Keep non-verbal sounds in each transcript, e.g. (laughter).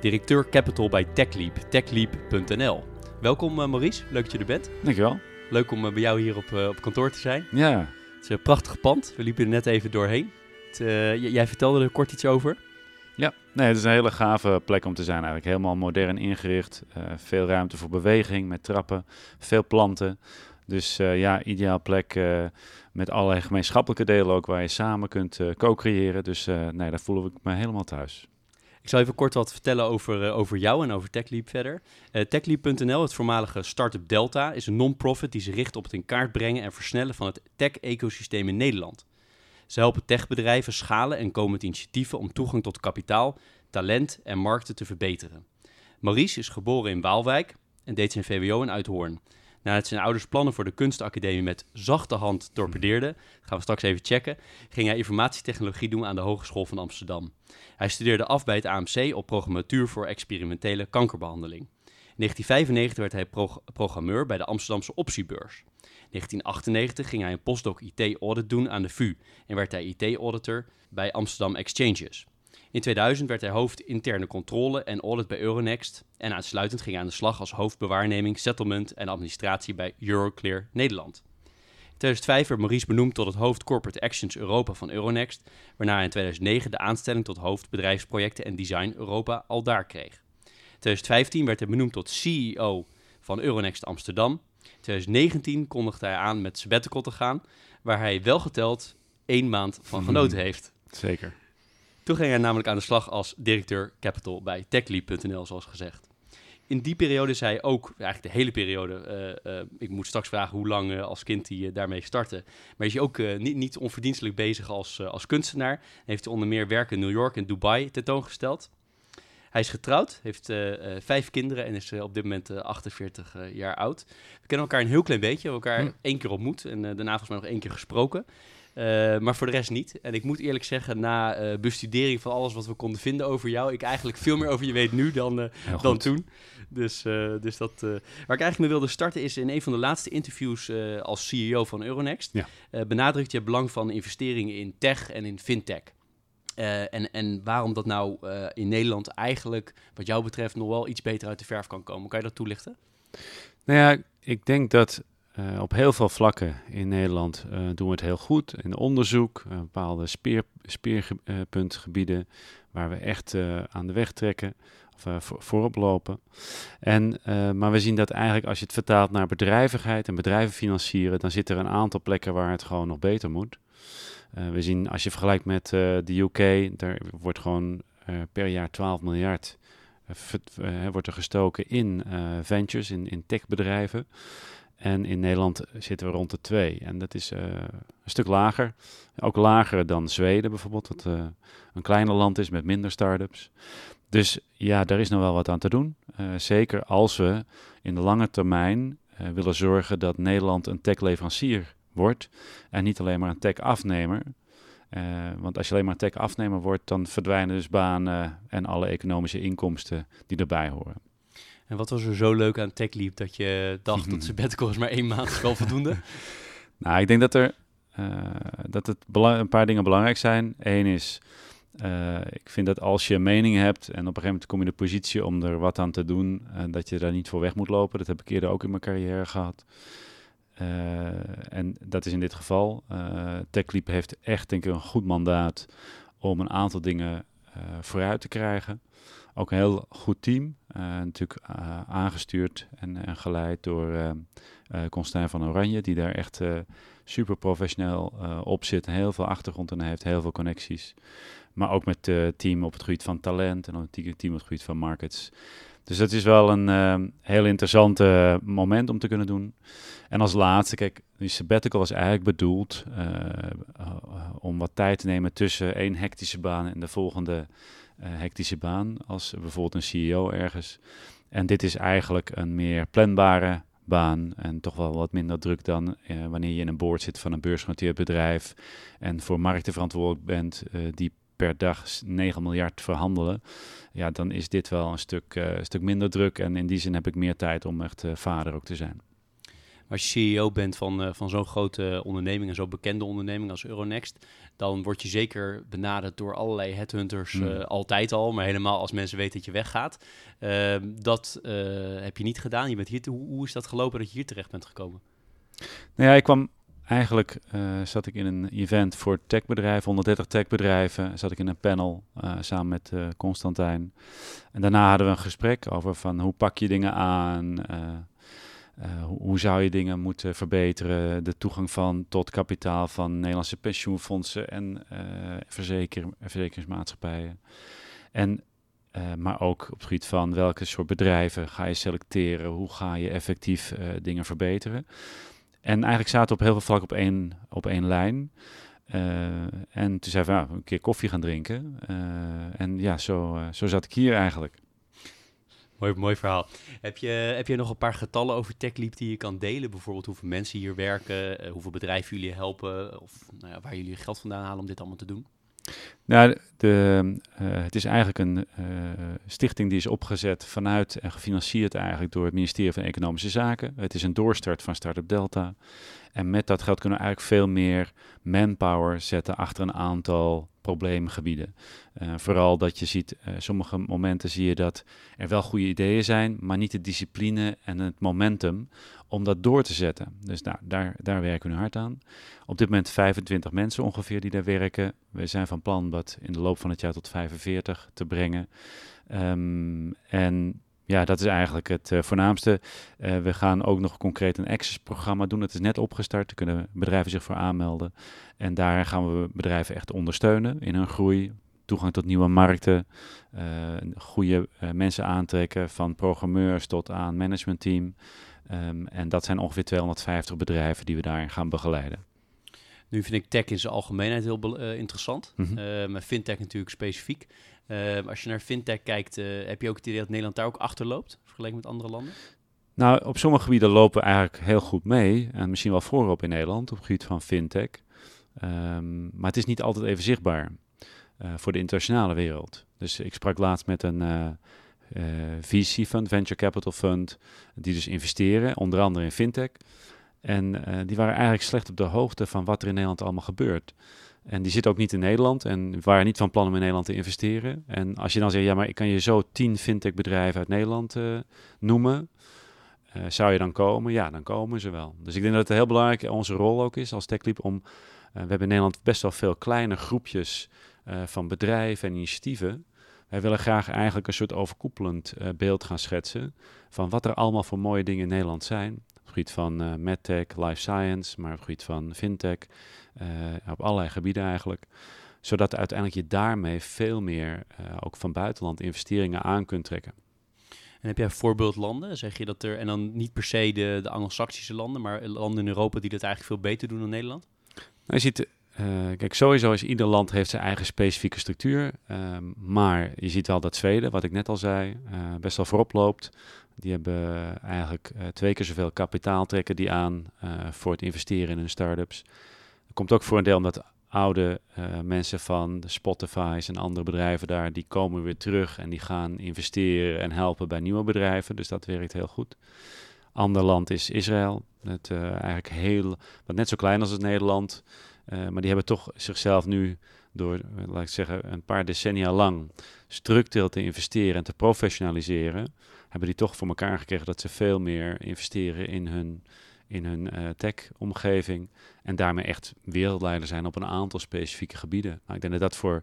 directeur Capital bij TechLeap, techleap.nl. Welkom uh, Maurice, leuk dat je er bent. Dankjewel. Leuk om uh, bij jou hier op, uh, op kantoor te zijn. Ja. Het is een prachtig pand, we liepen er net even doorheen. Het, jij vertelde er kort iets over. Ja, nee, het is een hele gave plek om te zijn eigenlijk. Helemaal modern ingericht, veel ruimte voor beweging met trappen, veel planten. Dus ja, ideaal plek met allerlei gemeenschappelijke delen ook waar je samen kunt co-creëren. Dus nee, daar voel ik me helemaal thuis. Ik zal even kort wat vertellen over, uh, over jou en over TechLeap verder. Uh, TechLeap.nl, het voormalige Startup Delta, is een non-profit die zich richt op het in kaart brengen en versnellen van het tech-ecosysteem in Nederland. Ze helpen techbedrijven schalen en komen met initiatieven om toegang tot kapitaal, talent en markten te verbeteren. Maurice is geboren in Waalwijk en deed zijn VWO in Uithoorn. Nadat zijn ouders plannen voor de kunstacademie met zachte hand torpedeerden, gaan we straks even checken, ging hij informatietechnologie doen aan de Hogeschool van Amsterdam. Hij studeerde af bij het AMC op programmatuur voor experimentele kankerbehandeling. In 1995 werd hij programmeur bij de Amsterdamse Optiebeurs. In 1998 ging hij een postdoc IT-audit doen aan de VU en werd hij IT-auditor bij Amsterdam Exchanges. In 2000 werd hij hoofd interne controle en audit bij Euronext en aansluitend ging hij aan de slag als hoofdbewaarneming, settlement en administratie bij Euroclear Nederland. In 2005 werd Maurice benoemd tot het hoofd Corporate Actions Europa van Euronext, waarna hij in 2009 de aanstelling tot hoofd bedrijfsprojecten en design Europa al daar kreeg. In 2015 werd hij benoemd tot CEO van Euronext Amsterdam. In 2019 kondigde hij aan met sabbatical te gaan, waar hij wel geteld één maand van genoten (laughs) heeft. Zeker. Toen ging hij namelijk aan de slag als directeur capital bij techleap.nl, zoals gezegd. In die periode is hij ook, eigenlijk de hele periode, uh, uh, ik moet straks vragen hoe lang uh, als kind hij daarmee startte, maar is hij ook niet, niet onverdienstelijk bezig als, als kunstenaar. Heeft hij onder meer werken in New York en Dubai tentoongesteld. Hij is getrouwd, heeft vijf kinderen en is op dit moment 48 jaar oud. We kennen elkaar een heel klein beetje, we hebben elkaar hm. één keer ontmoet en daarna volgens mij nog één keer gesproken. Uh, maar voor de rest niet. En ik moet eerlijk zeggen, na uh, bestudering van alles wat we konden vinden over jou, ik eigenlijk veel meer over je weet nu dan, uh, dan toen. Dus, dus dat. waar ik eigenlijk mee wilde starten is in een van de laatste interviews als CEO van Euronext. Ja. benadrukt je het belang van investeringen in tech en in fintech. en, en waarom dat nou in Nederland eigenlijk, wat jou betreft, nog wel iets beter uit de verf kan komen. Kan je dat toelichten? Nou ja, ik denk dat uh, op heel veel vlakken in Nederland uh, doen we het heel goed. In onderzoek, uh, bepaalde speer, speerpuntgebieden waar we echt aan de weg trekken of voor, voorop lopen. En, maar we zien dat eigenlijk als je het vertaalt naar bedrijvigheid en bedrijven financieren, dan zit er een aantal plekken waar het gewoon nog beter moet. we zien als je vergelijkt met de UK, daar wordt gewoon per jaar 12 miljard wordt er gestoken in ventures, in, in techbedrijven. En in Nederland zitten we rond de 2. En dat is uh, een stuk lager. Ook lager dan Zweden bijvoorbeeld, dat uh, een kleiner land is met minder start-ups. Dus ja, daar is nog wel wat aan te doen. Uh, zeker als we in de lange termijn willen zorgen dat Nederland een tech-leverancier wordt. En niet alleen maar een tech-afnemer. want als je alleen maar een tech-afnemer wordt, dan verdwijnen dus banen en alle economische inkomsten die erbij horen. En wat was er zo leuk aan TechLeap dat je dacht dat sabbatical (laughs) is maar één maand wel voldoende? (laughs) nou, ik denk dat er uh, dat het een paar dingen belangrijk zijn. Eén is, uh, ik vind dat als je een mening hebt en op een gegeven moment kom je in de positie om er wat aan te doen, uh, dat je daar niet voor weg moet lopen. Dat heb ik eerder ook in mijn carrière gehad. en dat is in dit geval. TechLeap heeft echt denk ik een goed mandaat om een aantal dingen vooruit te krijgen. Ook een heel goed team. Uh, natuurlijk uh, aangestuurd en, geleid door uh, Constijn van Oranje, die daar echt super professioneel op zit. Heel veel achtergrond en heeft heel veel connecties. Maar ook met het team op het gebied van talent en het team op het gebied van markets. Dus dat is wel een heel interessant moment om te kunnen doen. En als laatste, kijk, die sabbatical was eigenlijk bedoeld om wat tijd te nemen tussen één hectische baan en de volgende hectische baan als bijvoorbeeld een CEO ergens. En dit is eigenlijk een meer planbare baan en toch wel wat minder druk dan wanneer je in een board zit van een beursgenoteerd bedrijf en voor markten verantwoordelijk bent die per dag 9 miljard verhandelen, ja, dan is dit wel een stuk, uh, stuk minder druk. En in die zin heb ik meer tijd om echt vader ook te zijn. Als je CEO bent van, uh, van zo'n grote onderneming en zo'n bekende onderneming als Euronext, dan word je zeker benaderd door allerlei headhunters mm. altijd al, maar helemaal als mensen weten dat je weggaat. Ehm, dat heb je niet gedaan. Je bent hier hoe, hoe is dat gelopen dat je hier terecht bent gekomen? Nou ja, ik kwam Eigenlijk uh, zat ik in een event voor techbedrijven, 130 techbedrijven. Zat ik in een panel uh, samen met uh, Constantijn. En daarna hadden we een gesprek over van hoe pak je dingen aan. Hoe, hoe, zou je dingen moeten verbeteren? De toegang van tot kapitaal van Nederlandse pensioenfondsen en verzeker, verzekeringsmaatschappijen. En, maar ook op het gebied van welke soort bedrijven ga je selecteren? Hoe ga je effectief dingen verbeteren? En eigenlijk zaten we op heel veel vlak op één, op één lijn. Uh, en toen zei we, nou, een keer koffie gaan drinken. Uh, en ja, zo, uh, zo zat ik hier eigenlijk. Mooi, mooi verhaal. Heb je, heb je nog een paar getallen over TechLeap die je kan delen? Bijvoorbeeld hoeveel mensen hier werken, hoeveel bedrijven jullie helpen... of nou ja, waar jullie geld vandaan halen om dit allemaal te doen? Nou, de, uh, het is eigenlijk een uh, stichting die is opgezet vanuit en gefinancierd eigenlijk door het ministerie van Economische Zaken. Het is een doorstart van Startup Delta. En met dat geld kunnen we eigenlijk veel meer manpower zetten achter een aantal probleemgebieden. Uh, vooral dat je ziet, uh, sommige momenten zie je dat er wel goede ideeën zijn, maar niet de discipline en het momentum om dat door te zetten. Dus nou, daar, daar werken we hard aan. Op dit moment 25 mensen ongeveer die daar werken. We zijn van plan dat in de loop van het jaar tot 45 te brengen. Um, en ja, dat is eigenlijk het uh, voornaamste. Uh, we gaan ook nog concreet een access-programma doen. Het is net opgestart. Daar kunnen bedrijven zich voor aanmelden. En daar gaan we bedrijven echt ondersteunen in hun groei. Toegang tot nieuwe markten. Uh, goede mensen aantrekken. Van programmeurs tot aan managementteam. Um, en dat zijn ongeveer 250 bedrijven die we daarin gaan begeleiden. Nu vind ik tech in zijn algemeenheid heel interessant, mm -hmm. maar fintech natuurlijk specifiek. Uh, als je naar fintech kijkt, heb je ook het idee dat Nederland daar ook achterloopt, vergeleken met andere landen? Nou, op sommige gebieden lopen we eigenlijk heel goed mee. En misschien wel voorop in Nederland op het gebied van fintech. Um, maar het is niet altijd even zichtbaar voor de internationale wereld. Dus ik sprak laatst met een uh, VC-fund, Venture Capital Fund, die dus investeren, onder andere in fintech. En uh, die waren eigenlijk slecht op de hoogte van wat er in Nederland allemaal gebeurt. En die zitten ook niet in Nederland en waren niet van plan om in Nederland te investeren. En als je dan zegt, ja, maar ik kan je zo tien fintech-bedrijven uit Nederland uh, noemen, uh, zou je dan komen? Ja, dan komen ze wel. Dus ik denk dat het heel belangrijk onze rol ook is als TechLeap om... we hebben in Nederland best wel veel kleine groepjes van bedrijven en initiatieven wij willen graag eigenlijk een soort overkoepelend beeld gaan schetsen van wat er allemaal voor mooie dingen in Nederland zijn. Op het gebied van uh, medtech, life science, maar op het gebied van fintech, uh, op allerlei gebieden eigenlijk. Zodat uiteindelijk je daarmee veel meer ook van buitenland investeringen aan kunt trekken. En heb jij voorbeeldlanden? Zeg je dat er, en dan niet per se de, de Anglo-Saxische landen, maar landen in Europa die dat eigenlijk veel beter doen dan Nederland? Nou, je ziet uh, kijk, sowieso is ieder land heeft zijn eigen specifieke structuur. Uh, maar je ziet wel dat Zweden, wat ik net al zei, best wel voorop loopt. Die hebben eigenlijk eh, twee keer zoveel kapitaal trekken die aan voor het investeren in hun start-ups. Dat komt ook voor een deel omdat oude mensen van de Spotify's en andere bedrijven daar, die komen weer terug en die gaan investeren en helpen bij nieuwe bedrijven. Dus dat werkt heel goed. Ander land is Israël. Het, eigenlijk heel, wat net zo klein als het Nederland. Maar die hebben toch zichzelf nu door, eh, laat ik zeggen, een paar decennia lang structureel te investeren en te professionaliseren, hebben die toch voor elkaar gekregen dat ze veel meer investeren in hun, in hun uh, tech-omgeving en daarmee echt wereldleider zijn op een aantal specifieke gebieden. Nou, ik denk dat dat voor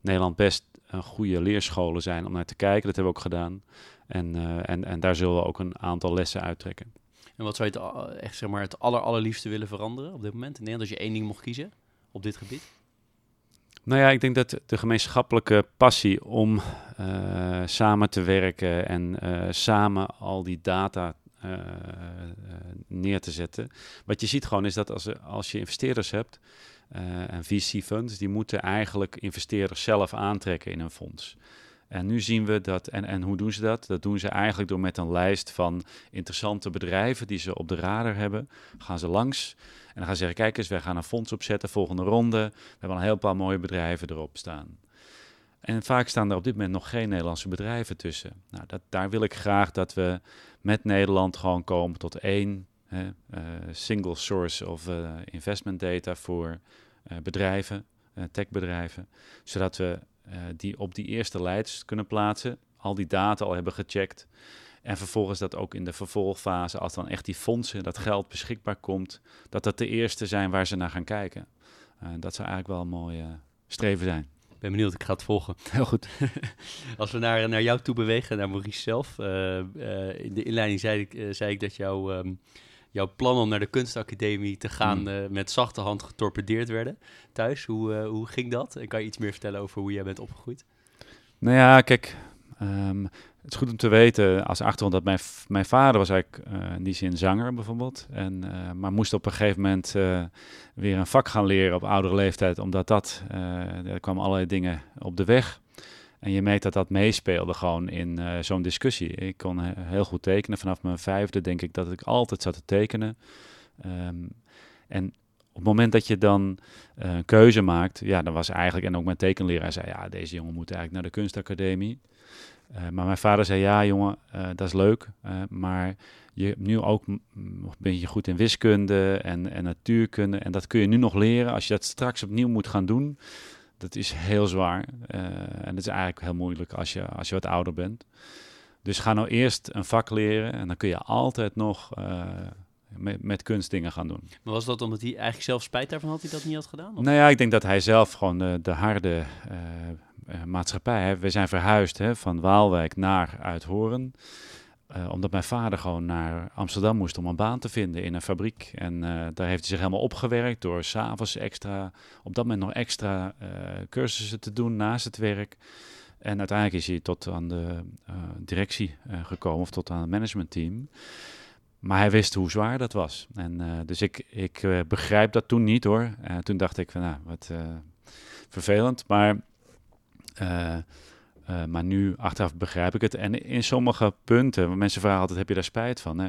Nederland best een goede leerscholen zijn om naar te kijken. Dat hebben we ook gedaan. En, uh, en, en daar zullen we ook een aantal lessen uittrekken. En wat zou je het, eh, echt, zeg maar, het aller, allerliefste willen veranderen op dit moment? In Nederland, als je één ding mocht kiezen op dit gebied? Nou ja, ik denk dat de gemeenschappelijke passie om uh, samen te werken en uh, samen al die data uh, neer te zetten. Wat je ziet gewoon is dat als, als je investeerders hebt, en VC-funds, die moeten eigenlijk investeerders zelf aantrekken in een fonds. En nu zien we dat, en, en hoe doen ze dat? Dat doen ze eigenlijk door met een lijst van interessante bedrijven die ze op de radar hebben. Gaan ze langs en dan gaan ze zeggen, kijk eens, wij gaan een fonds opzetten, volgende ronde. We hebben een heel paar mooie bedrijven erop staan. En vaak staan er op dit moment nog geen Nederlandse bedrijven tussen. Nou, dat, daar wil ik graag dat we met Nederland gewoon komen tot één hè, uh, single source of uh, investment data voor uh, bedrijven, techbedrijven. Zodat we die op die eerste lijst kunnen plaatsen, al die data al hebben gecheckt. En vervolgens dat ook in de vervolgfase, als dan echt die fondsen, dat geld beschikbaar komt, dat dat de eerste zijn waar ze naar gaan kijken. dat zou eigenlijk wel een mooie streven zijn ben benieuwd, ik ga het volgen. (laughs) Heel goed. (laughs) Als we naar, naar jou toe bewegen, naar Maurice zelf. In de inleiding zei ik, zei ik dat jouw, um, jouw plan om naar de kunstacademie te gaan mm. met zachte hand getorpedeerd werden thuis. Hoe, hoe ging dat? En kan je iets meer vertellen over hoe jij bent opgegroeid? Nou ja, kijk, um, het is goed om te weten als achtergrond dat mijn, mijn vader was eigenlijk uh, in die zin zanger bijvoorbeeld. En, maar moest op een gegeven moment weer een vak gaan leren op oudere leeftijd, omdat dat, er kwamen allerlei dingen op de weg. En je meet dat dat meespeelde gewoon in zo'n discussie. Ik kon heel goed tekenen. Vanaf mijn vijfde denk ik dat ik altijd zat te tekenen. Um, en op het moment dat je dan een keuze maakt, ja, dan was eigenlijk, en ook mijn tekenleraar zei, ja, deze jongen moet eigenlijk naar de kunstacademie. Uh, maar mijn vader zei, ja jongen, dat is leuk, maar je nu ook ben je goed in wiskunde en, en natuurkunde en dat kun je nu nog leren. Als je dat straks opnieuw moet gaan doen, dat is heel zwaar en dat is eigenlijk heel moeilijk als je, als je wat ouder bent. Dus ga nou eerst een vak leren en dan kun je altijd nog met, met kunst dingen gaan doen. Maar was dat omdat hij eigenlijk zelf spijt daarvan had hij dat niet had gedaan? Of? Nou ja, ik denk dat hij zelf gewoon de, de harde uh, maatschappij. Hè. We zijn verhuisd hè, van Waalwijk naar Uithoren. Uh, omdat mijn vader gewoon naar Amsterdam moest om een baan te vinden in een fabriek. En uh, daar heeft hij zich helemaal opgewerkt door s'avonds extra, op dat moment nog extra cursussen te doen naast het werk. En uiteindelijk is hij tot aan de directie gekomen of tot aan het managementteam. Maar hij wist hoe zwaar dat was. En dus ik, ik begrijp dat toen niet hoor. toen dacht ik van nou, wat vervelend. Maar uh, maar nu, achteraf begrijp ik het. En in sommige punten, mensen vragen altijd, heb je daar spijt van? Hè?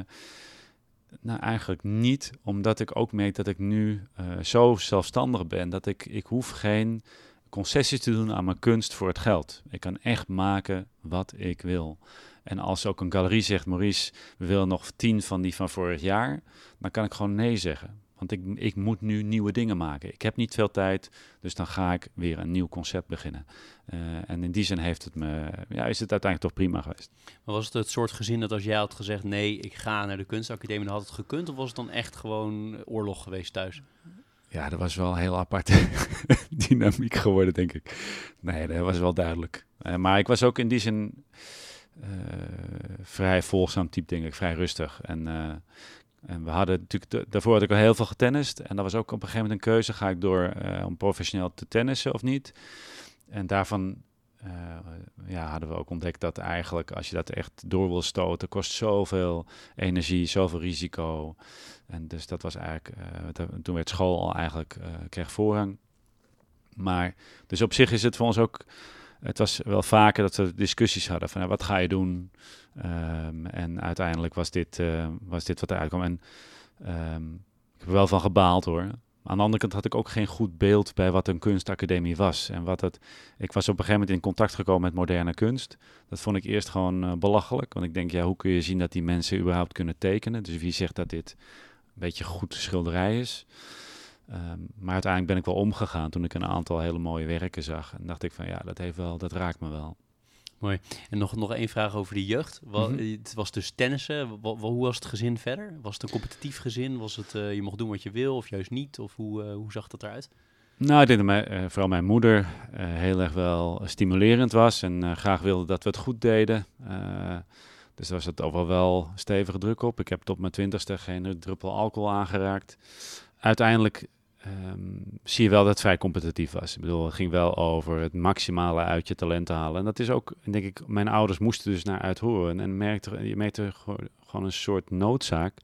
Nou, eigenlijk niet, omdat ik ook merk dat ik nu uh, zo zelfstandig ben, dat ik, ik hoef geen concessies te doen aan mijn kunst voor het geld. Ik kan echt maken wat ik wil. En als ook een galerie zegt, Maurice, we willen nog tien van die van vorig jaar, dan kan ik gewoon nee zeggen. Want ik, ik moet nu nieuwe dingen maken. Ik heb niet veel tijd, dus dan ga ik weer een nieuw concept beginnen. Uh, en in die zin heeft het me, ja, is het uiteindelijk toch prima geweest. Maar was het het soort gezin dat als jij had gezegd nee, ik ga naar de kunstacademie, dan had het gekund? Of was het dan echt gewoon oorlog geweest thuis? Ja, dat was wel een heel aparte (laughs) dynamiek geworden, denk ik. Nee, dat was wel duidelijk. Uh, maar ik was ook in die zin uh, vrij volgzaam type, denk ik, vrij rustig. En en we hadden natuurlijk, daarvoor had ik al heel veel getennist. En dat was ook op een gegeven moment een keuze. Ga ik door uh, om professioneel te tennissen of niet? En daarvan uh, ja, hadden we ook ontdekt dat eigenlijk als je dat echt door wil stoten, kost zoveel energie, zoveel risico. En dus dat was eigenlijk, uh, toen werd school al eigenlijk, kreeg voorrang. Maar, dus op zich is het voor ons ook het was wel vaker dat we discussies hadden van ja, wat ga je doen? Um, en uiteindelijk was dit, uh, was dit wat eruit kwam. En um, ik heb er wel van gebaald hoor. Aan de andere kant had ik ook geen goed beeld bij wat een kunstacademie was. En wat het, ik was op een gegeven moment in contact gekomen met moderne kunst. Dat vond ik eerst gewoon uh, belachelijk. Want ik denk, ja, hoe kun je zien dat die mensen überhaupt kunnen tekenen? Dus wie zegt dat dit een beetje goed schilderij is? Um, maar uiteindelijk ben ik wel omgegaan toen ik een aantal hele mooie werken zag. En dacht ik van ja, dat, heeft wel, dat raakt me wel. Mooi. En nog, nog één vraag over de jeugd. Wat, mm -hmm. Het was dus tennissen. Wat, hoe was het gezin verder? Was het een competitief gezin? Was het uh, je mocht doen wat je wil of juist niet? Of hoe, uh, hoe zag dat eruit? Nou, ik denk dat mijn, uh, vooral mijn moeder heel erg wel stimulerend was en graag wilde dat we het goed deden. dus daar was het overal wel stevige druk op. Ik heb tot mijn twintigste geen druppel alcohol aangeraakt. Uiteindelijk um, zie je wel dat het vrij competitief was. Ik bedoel, het ging wel over het maximale uit je talent halen. En dat is ook, denk ik, mijn ouders moesten dus naar uithoren. En merkte, je merkte gewoon een soort noodzaak.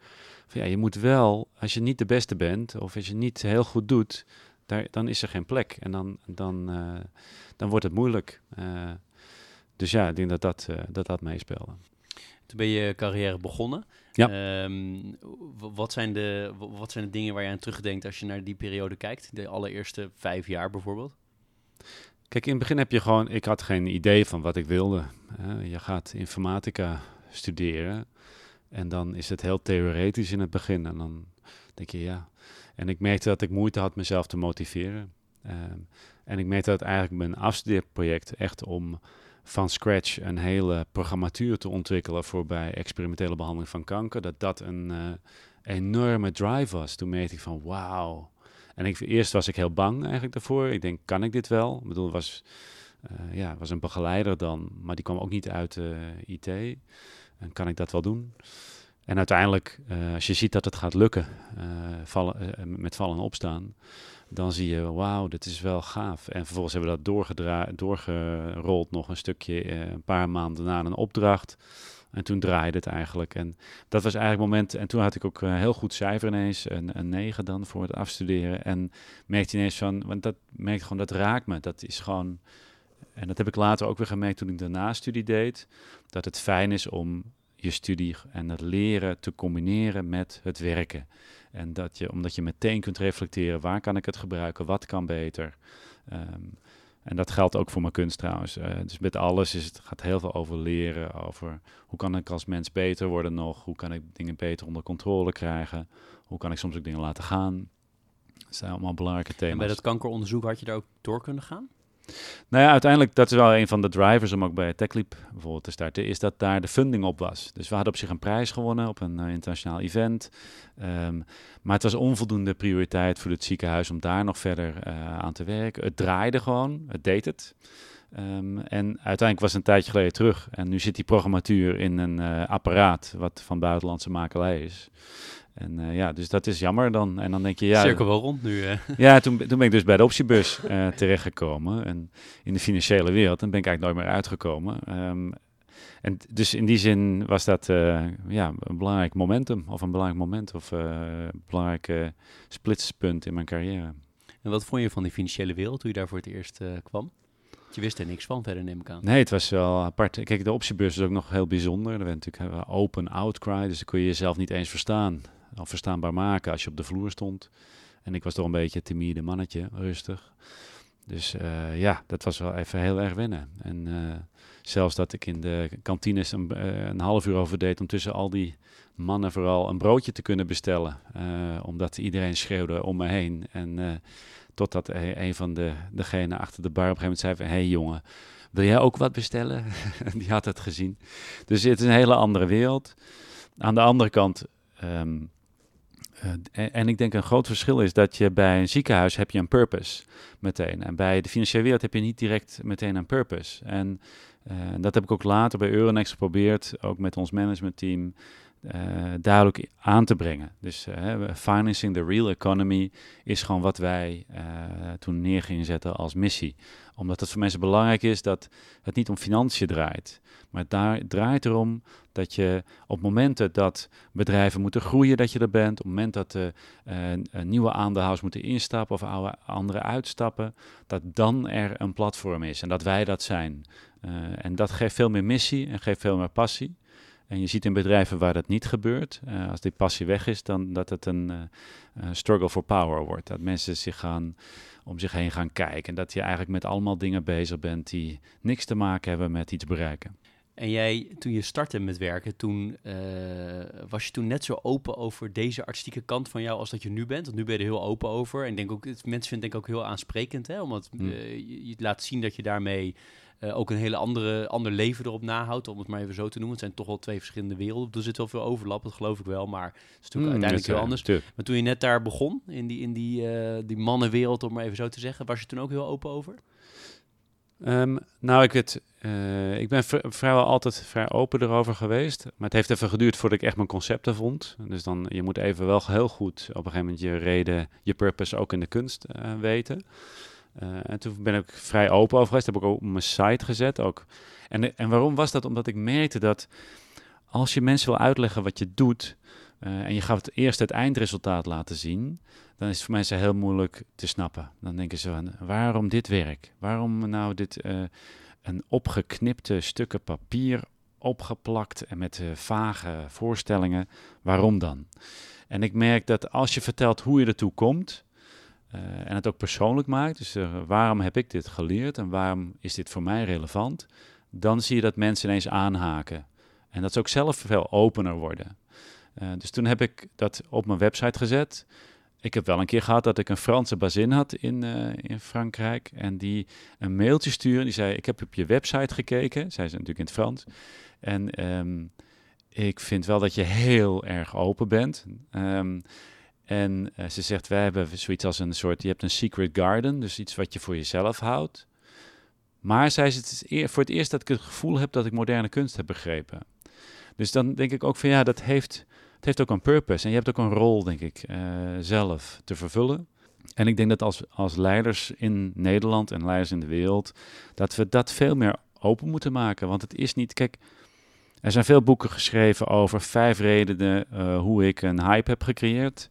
Van, ja, je moet wel, als je niet de beste bent, of als je niet heel goed doet, daar, dan is er geen plek. En dan, dan, eh, dan wordt het moeilijk. Eh, dus ja, ik denk dat dat, eh, dat, dat meespeelde. Toen ben je carrière begonnen. Ja. Ehm, wat, zijn de, wat zijn de dingen waar je aan terugdenkt als je naar die periode kijkt? De allereerste vijf jaar bijvoorbeeld? Kijk, in het begin heb je gewoon, ik had geen idee van wat ik wilde. je gaat informatica studeren en dan is het heel theoretisch in het begin. En dan denk je ja. En ik merkte dat ik moeite had mezelf te motiveren. Ehm, en ik merkte dat eigenlijk mijn afstudeerproject echt om van scratch een hele programmatuur te ontwikkelen voor bij experimentele behandeling van kanker, dat dat een eh, enorme drive was. Toen merkte ik van wauw. En eerst was ik heel bang eigenlijk daarvoor. Ik denk, kan ik dit wel? Ik bedoel, was, eh, ja, was een begeleider dan, maar die kwam ook niet uit de IT. En kan ik dat wel doen? En uiteindelijk, eh, als je ziet dat het gaat lukken, eh, vallen, eh, met vallen en opstaan, dan zie je, wauw, dit is wel gaaf. En vervolgens hebben we dat doorgerold nog een stukje, eh, een paar maanden na een opdracht. En toen draaide het eigenlijk. En dat was eigenlijk het moment. En toen had ik ook een heel goed cijfer ineens, een, een 9 dan voor het afstuderen. En merkte ineens van, want dat merkte gewoon, dat raakt me. Dat is gewoon, en dat heb ik later ook weer gemerkt toen ik daarna studie deed, dat het fijn is om je studie en het leren te combineren met het werken. En dat je, omdat je meteen kunt reflecteren, waar kan ik het gebruiken, wat kan beter. Ehm, en dat geldt ook voor mijn kunst trouwens. Eh, dus met alles is het gaat heel veel over leren, over hoe kan ik als mens beter worden nog, hoe kan ik dingen beter onder controle krijgen, hoe kan ik soms ook dingen laten gaan. Dat zijn allemaal belangrijke En thema's. bij dat kankeronderzoek had je daar ook door kunnen gaan? Nou ja, uiteindelijk, dat is wel een van de drivers om ook bij TechLeap bijvoorbeeld te starten, is dat daar de funding op was. Dus we hadden op zich een prijs gewonnen op een eh, internationaal event. Ehm, maar het was onvoldoende prioriteit voor het ziekenhuis om daar nog verder eh, aan te werken. Het draaide gewoon, het deed het. Ehm, en uiteindelijk was het een tijdje geleden terug. En nu zit die programmatuur in een eh, apparaat wat van buitenlandse makelij is. En eh, ja, dus dat is jammer dan. En dan denk je, ja, Cirkel wel rond nu. hè? (laughs) ja, toen, toen ben ik dus bij de optiebus eh, terechtgekomen. En in de financiële wereld. En ben ik eigenlijk nooit meer uitgekomen. Ehm, en dus in die zin was dat eh, ja, een belangrijk momentum. Of een belangrijk moment. Of een belangrijk splitspunt in mijn carrière. En wat vond je van die financiële wereld toen je daar voor het eerst kwam? Je wist er niks van verder, neem ik aan. Nee, het was wel apart. Kijk, de optiebus is ook nog heel bijzonder. Er werd natuurlijk open outcry. Dus dan kon je jezelf niet eens verstaan. Of verstaanbaar maken als je op de vloer stond. En ik was toch een beetje timide mannetje, rustig. Dus eh, ja, dat was wel even heel erg wennen. En eh, zelfs dat ik in de kantines een, eh, een half uur over deed om tussen al die mannen vooral een broodje te kunnen bestellen. Omdat iedereen schreeuwde om me heen. En totdat e- een van de, degenen achter de bar op een gegeven moment zei. Hé hey jongen, wil jij ook wat bestellen? (laughs) die had het gezien. Dus het is een hele andere wereld. Aan de andere kant... ehm, eh, en, en ik denk een groot verschil is dat je bij een ziekenhuis heb je een purpose meteen. En bij de financiële wereld heb je niet direct meteen een purpose. En eh, dat heb ik ook later bij Euronext geprobeerd, ook met ons managementteam, eh duidelijk aan te brengen. Dus eh, financing the real economy is gewoon wat wij eh, toen neer gingen zetten als missie. Omdat het voor mensen belangrijk is dat het niet om financiën draait. Maar daar draait erom dat je op momenten dat bedrijven moeten groeien, dat je er bent. Op het moment dat de eh, eh, nieuwe aandeelhouders moeten instappen of oude, anderen uitstappen, dat dan er een platform is en dat wij dat zijn. Eh, en dat geeft veel meer missie en geeft veel meer passie. En je ziet in bedrijven waar dat niet gebeurt, eh, als die passie weg is, dan dat het een eh, eh, struggle for power wordt. Dat mensen zich gaan om zich heen gaan kijken. En dat je eigenlijk met allemaal dingen bezig bent die niks te maken hebben met iets bereiken. En jij, toen je startte met werken, toen eh, was je toen net zo open over deze artistieke kant van jou als dat je nu bent? Want nu ben je er heel open over. En ik denk ook, mensen vinden het denk ik ook heel aansprekend, hè? Omdat Hmm. je, je laat zien dat je daarmee eh, ook een hele andere ander leven erop nahoudt, om het maar even zo te noemen. Het zijn toch wel twee verschillende werelden. Er zit wel veel overlap, dat geloof ik wel, maar het is natuurlijk Hmm, uiteindelijk heel anders. Maar toen je net daar begon, in die, in die, eh, die mannenwereld, om maar even zo te zeggen, was je toen ook heel open over? Ehm, nou, ik, weet, eh, ik ben vri- vrijwel altijd vrij open erover geweest. Maar het heeft even geduurd voordat ik echt mijn concepten vond. Dus dan, je moet even wel heel goed op een gegeven moment je reden, je purpose ook in de kunst weten. Eh, en toen ben ik vrij open over geweest. Heb ik ook op mijn site gezet. Ook. En, en waarom was dat? Omdat ik merkte dat als je mensen wil uitleggen wat je doet, eh, en je gaat eerst het eindresultaat laten zien, dan is het voor mensen heel moeilijk te snappen. Dan denken ze van, waarom dit werk? Waarom nou dit uh, een opgeknipte stukken papier opgeplakt en met vage voorstellingen? Waarom dan? En ik merk dat als je vertelt hoe je ertoe komt, en het ook persoonlijk maakt, dus waarom heb ik dit geleerd en waarom is dit voor mij relevant, dan zie je dat mensen ineens aanhaken. En dat ze ook zelf veel opener worden. Uh, dus toen heb ik dat op mijn website gezet. Ik heb wel een keer gehad dat ik een Franse bazin had in, in Frankrijk. En die een mailtje stuurde. Die zei: Ik heb op je website gekeken. Zij ze natuurlijk in het Frans. En um, ik vind wel dat je heel erg open bent. Um, en uh, ze zegt: Wij hebben zoiets als een soort. Je hebt een secret garden. Dus iets wat je voor jezelf houdt. Maar zei ze: Het is voor het eerst dat ik het gevoel heb dat ik moderne kunst heb begrepen. Dus dan denk ik ook van ja, dat heeft, het heeft ook een purpose. En je hebt ook een rol, denk ik, uh, zelf te vervullen. En ik denk dat als, als leiders in Nederland en leiders in de wereld, dat we dat veel meer open moeten maken. Want het is niet, kijk, er zijn veel boeken geschreven over vijf redenen uh, hoe ik een hype heb gecreëerd.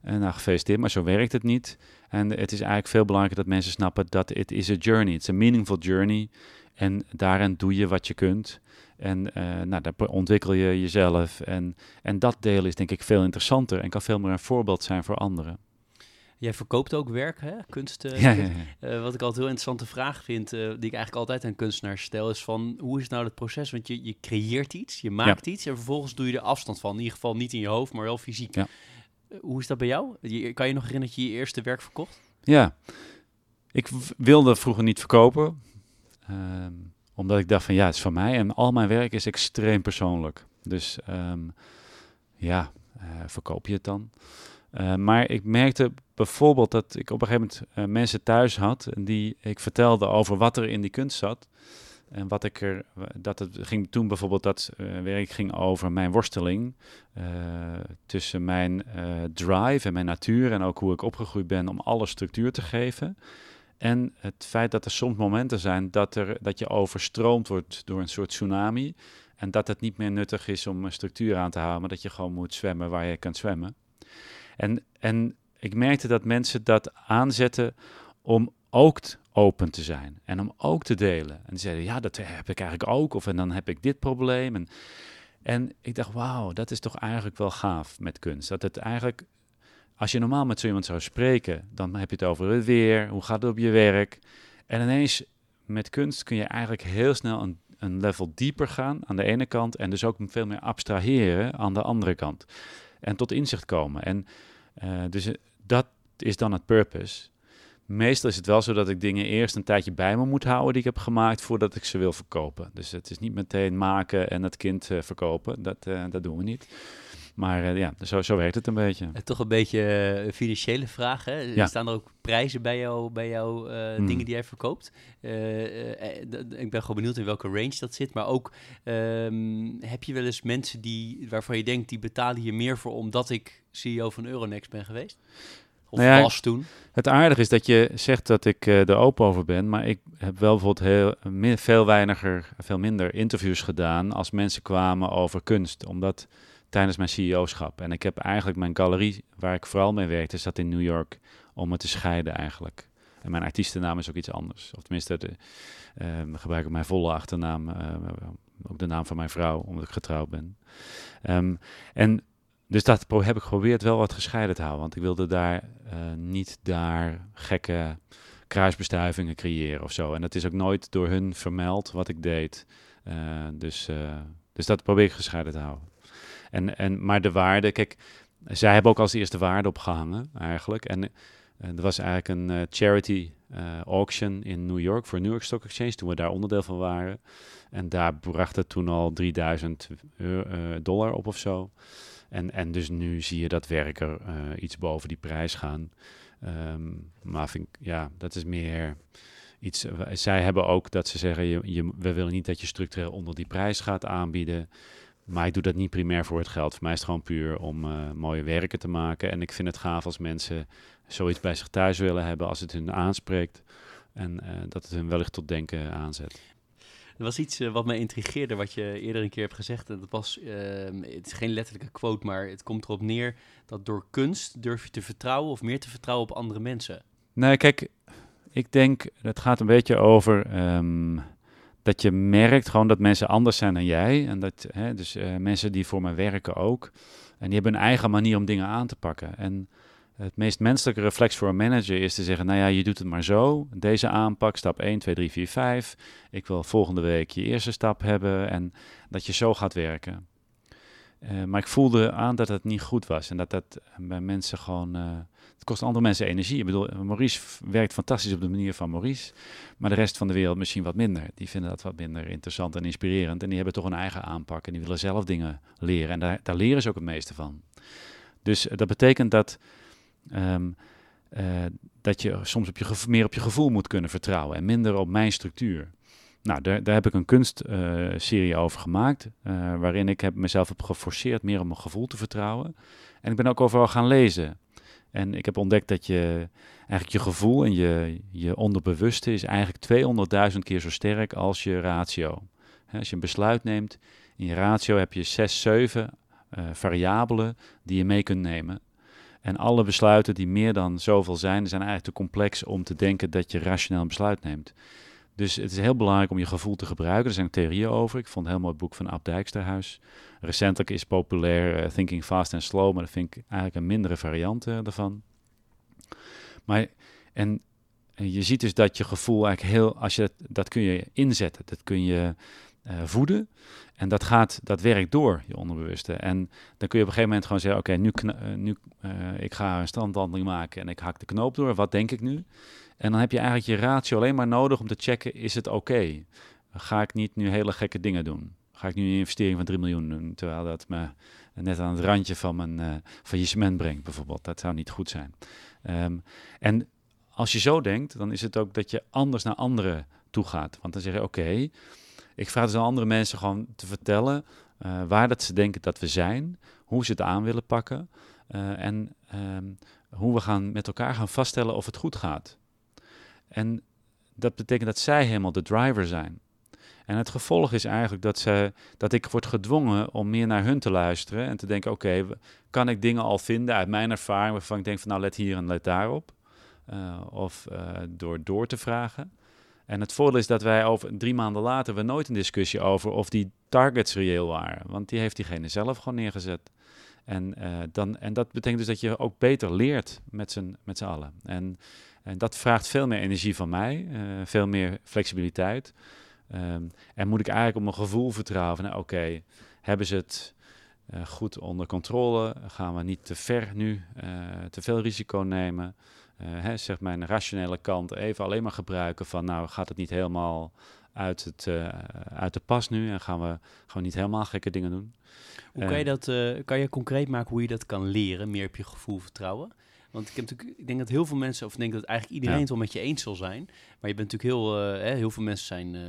En nou, gefeliciteerd, maar zo werkt het niet. En het is eigenlijk veel belangrijker dat mensen snappen dat het is a journey. Het is een meaningful journey. En daarin doe je wat je kunt. En uh, nou, daar ontwikkel je jezelf. En, en dat deel is denk ik veel interessanter en kan veel meer een voorbeeld zijn voor anderen. Jij verkoopt ook werk, hè? kunst. Uh, ja, ja, ja. Uh, wat ik altijd heel interessante vraag vind, die ik eigenlijk altijd aan kunstenaars stel, is van hoe is nou het proces? Want je, je creëert iets, je maakt iets en vervolgens doe je er afstand van. In ieder geval niet in je hoofd, maar wel fysiek. hoe is dat bij jou? Je, kan je nog herinneren dat je je eerste werk verkocht? Ja, ik wilde vroeger niet verkopen. Ehm, omdat ik dacht van ja, het is van mij en al mijn werk is extreem persoonlijk. Dus um, ja, verkoop je het dan? Maar ik merkte bijvoorbeeld dat ik op een gegeven moment uh, mensen thuis had die ik vertelde over wat er in die kunst zat. En wat ik er, dat het ging toen bijvoorbeeld dat werk ging over mijn worsteling tussen mijn drive en mijn natuur en ook hoe ik opgegroeid ben om alle structuur te geven. En het feit dat er soms momenten zijn dat, er, dat je overstroomd wordt door een soort tsunami. En dat het niet meer nuttig is om een structuur aan te houden, maar dat je gewoon moet zwemmen waar je kan zwemmen. En, en ik merkte dat mensen dat aanzetten om ook open te zijn en om ook te delen. En zeiden, ja, dat heb ik eigenlijk ook, of en dan heb ik dit probleem. En, en ik dacht, wauw, dat is toch eigenlijk wel gaaf met kunst. Dat het eigenlijk als je normaal met zo iemand zou spreken, dan heb je het over het weer, hoe gaat het op je werk. En ineens met kunst kun je eigenlijk heel snel een, een level dieper gaan aan de ene kant en dus ook veel meer abstraheren aan de andere kant. En tot inzicht komen. En uh, dus eh, dat is dan het purpose. Meestal is het wel zo dat ik dingen eerst een tijdje bij me moet houden die ik heb gemaakt voordat ik ze wil verkopen. Dus het is niet meteen maken en het kind uh, verkopen. Dat, uh, dat doen we niet. Maar uh, ja, zo, zo werkt het een beetje. En toch een beetje financiële vraag. Hè? Ja. Staan er ook prijzen bij jou, bij jou uh, hmm. dingen die jij verkoopt? ik ben gewoon benieuwd in welke range dat zit. Maar ook, um, heb je wel eens mensen die, waarvan je denkt, die betalen hier meer voor omdat ik CEO van Euronext ben geweest? Of nou ja, was toen? Het aardige is dat je zegt dat ik uh, er open over ben, maar ik heb wel bijvoorbeeld heel, veel weiniger, veel minder interviews gedaan als mensen kwamen over kunst. Omdat tijdens mijn CEO-schap. En ik heb eigenlijk mijn galerie, waar ik vooral mee werkte, zat in New York om het te scheiden eigenlijk. En mijn artiestennaam is ook iets anders. Of tenminste, de, uh, gebruik ik mijn volle achternaam, uh, ook de naam van mijn vrouw, omdat ik getrouwd ben. Um, en dus dat heb ik geprobeerd wel wat gescheiden te houden. Want ik wilde daar uh, niet daar gekke kruisbestuivingen creëren of zo. En dat is ook nooit door hun vermeld wat ik deed. dus, dus dat probeer ik gescheiden te houden. En, en, maar de waarde, kijk, zij hebben ook als eerste waarde opgehangen eigenlijk. En er was eigenlijk een charity auction in New York voor New York Stock Exchange, toen we daar onderdeel van waren. En daar bracht het toen al 3000 dollar op of zo. En, en dus nu zie je dat werker iets boven die prijs gaan. Um, maar vind ik, ja, dat is meer iets. Zij hebben ook dat ze zeggen: je, we willen niet dat je structureel onder die prijs gaat aanbieden. Maar ik doe dat niet primair voor het geld. Voor mij is het gewoon puur om uh, mooie werken te maken. En ik vind het gaaf als mensen zoiets bij zich thuis willen hebben als het hun aanspreekt. En dat het hun wellicht tot denken aanzet. Er was iets wat mij intrigeerde, wat je eerder een keer hebt gezegd. En dat was, ehm, het is geen letterlijke quote, maar het komt erop neer dat door kunst durf je te vertrouwen of meer te vertrouwen op andere mensen. Nee, kijk, ik denk, het gaat een beetje over ehm, dat je merkt gewoon dat mensen anders zijn dan jij. En dat, hè, dus uh, mensen die voor me werken ook. En die hebben een eigen manier om dingen aan te pakken. En het meest menselijke reflex voor een manager is te zeggen, nou ja, je doet het maar zo. Deze aanpak, stap 1, 2, 3, 4, 5. Ik wil volgende week je eerste stap hebben en dat je zo gaat werken. Uh, maar ik voelde aan dat het niet goed was en dat dat bij mensen gewoon... Uh, het kost andere mensen energie. Ik bedoel, Maurice werkt fantastisch op de manier van Maurice, maar de rest van de wereld misschien wat minder. Die vinden dat wat minder interessant en inspirerend en die hebben toch een eigen aanpak en die willen zelf dingen leren. En daar, daar leren ze ook het meeste van. Dus uh, dat betekent dat Um, uh, dat je soms op je meer op je gevoel moet kunnen vertrouwen en minder op mijn structuur. Nou, daar, daar heb ik een kunstserie over gemaakt, uh, waarin ik heb mezelf heb geforceerd meer op mijn gevoel te vertrouwen. En ik ben ook overal gaan lezen. En ik heb ontdekt dat je eigenlijk je gevoel en je, je onderbewuste is eigenlijk 200.000 keer zo sterk als je ratio. Als je een besluit neemt, in je ratio heb je 6, 7 variabelen die je mee kunt nemen. En alle besluiten die meer dan zoveel zijn, zijn eigenlijk te complex om te denken dat je rationeel een besluit neemt. Dus het is heel belangrijk om je gevoel te gebruiken. Er zijn theorieën over. Ik vond heel mooi boek van Ab Dijksterhuis. Recentelijk is populair uh, Thinking Fast and Slow, maar dat vind ik eigenlijk een mindere variant uh, daarvan. Maar, en, je ziet dus dat je gevoel eigenlijk heel, als je dat kun je inzetten, dat kun je uh, voeden. En dat gaat, dat werkt door, je onderbewuste. En dan kun je op een gegeven moment gewoon zeggen, oké, nu, uh, nu uh, ik ga een strandwandeling maken en ik hak de knoop door. Wat denk ik nu? En dan heb je eigenlijk je ratio alleen maar nodig om te checken, is het oké? Ga ik niet nu hele gekke dingen doen? Ga ik nu een investering van 3 miljoen doen, terwijl dat me net aan het randje van mijn uh, faillissement brengt, bijvoorbeeld. Dat zou niet goed zijn. Um, en als je zo denkt, dan is het ook dat je anders naar anderen toe gaat. Want dan zeg je, oké, ik vraag dus aan andere mensen gewoon te vertellen uh, waar dat ze denken dat we zijn, hoe ze het aan willen pakken uh, en um, hoe we gaan met elkaar gaan vaststellen of het goed gaat. En dat betekent dat zij helemaal de driver zijn. En het gevolg is eigenlijk dat, ze, dat ik word gedwongen om meer naar hun te luisteren en te denken: oké, kan ik dingen al vinden uit mijn ervaring waarvan ik denk van nou let hier en let daarop. Uh, of door door te vragen. En het voordeel is dat wij over drie maanden later we nooit een discussie over of die targets reëel waren. Want die heeft diegene zelf gewoon neergezet. En, uh, dan, en dat betekent dus dat je ook beter leert met z'n, met z'n allen. En, en dat vraagt veel meer energie van mij, uh, veel meer flexibiliteit. Um, en moet ik eigenlijk op mijn gevoel vertrouwen nou, oké, hebben ze het uh, goed onder controle? Gaan we niet te ver nu, te veel risico nemen? Uh, hè, zeg mijn rationele kant even alleen maar gebruiken van nou gaat het niet helemaal uit, het, uh, uit de pas nu en gaan we gewoon niet helemaal gekke dingen doen. Hoe kan je dat, uh, kan je concreet maken hoe je dat kan leren, meer op je gevoel vertrouwen? Want ik, heb natuurlijk, ik denk dat heel veel mensen, of ik denk dat eigenlijk iedereen ja. het wel met je eens zal zijn. Maar je bent natuurlijk heel, uh, hè, heel veel mensen zijn, uh,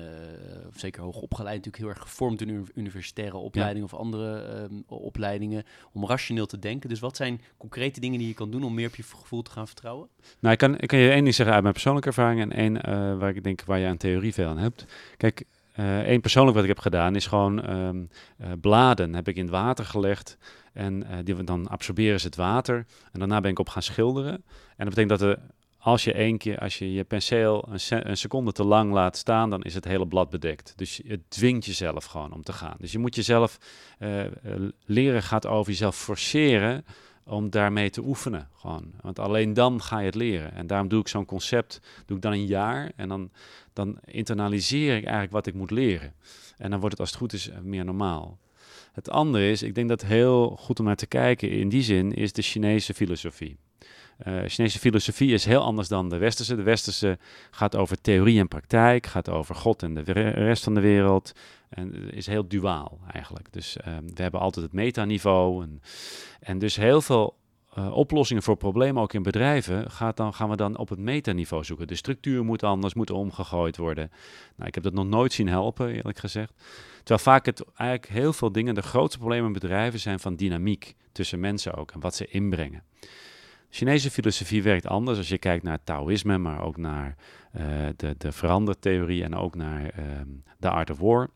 zeker hoog opgeleid, natuurlijk heel erg gevormd in universitaire opleidingen ja. of andere um, opleidingen, om rationeel te denken. Dus wat zijn concrete dingen die je kan doen om meer op je gevoel te gaan vertrouwen? Nou, ik kan, ik kan je één ding zeggen uit mijn persoonlijke ervaring en één uh, waar ik denk waar je aan theorie veel aan hebt. Kijk, uh, persoonlijk wat ik heb gedaan is gewoon um, uh, bladen heb ik in het water gelegd. En uh, die, dan absorberen ze het water. En daarna ben ik op gaan schilderen. En dat betekent dat er, als je één keer, als je je penseel een, een, seconde te lang laat staan, dan is het hele blad bedekt. Dus het dwingt jezelf gewoon om te gaan. Dus je moet jezelf leren gaat over jezelf forceren om daarmee te oefenen. Gewoon. Want alleen dan ga je het leren. En daarom doe ik zo'n concept, doe ik dan een jaar. En dan, dan internaliseer ik eigenlijk wat ik moet leren. En dan wordt het als het goed is meer normaal. Het andere is, ik denk dat heel goed om naar te kijken in die zin, is de Chinese filosofie. Uh, Chinese filosofie is heel anders dan de westerse. De westerse gaat over theorie en praktijk, gaat over God en de rest van de wereld. En is heel duaal eigenlijk. Dus uh, we hebben altijd het metaniveau. En, en dus heel veel uh, oplossingen voor problemen, ook in bedrijven, gaat dan, gaan we dan op het metaniveau zoeken. De structuur moet anders, moet omgegooid worden. Nou, ik heb dat nog nooit zien helpen, eerlijk gezegd. Terwijl vaak het eigenlijk heel veel dingen, de grootste problemen in bedrijven zijn van dynamiek tussen mensen ook en wat ze inbrengen. Chinese filosofie werkt anders als je kijkt naar Taoïsme, maar ook naar uh, de, de verandertheorie en ook naar um, The Art of War.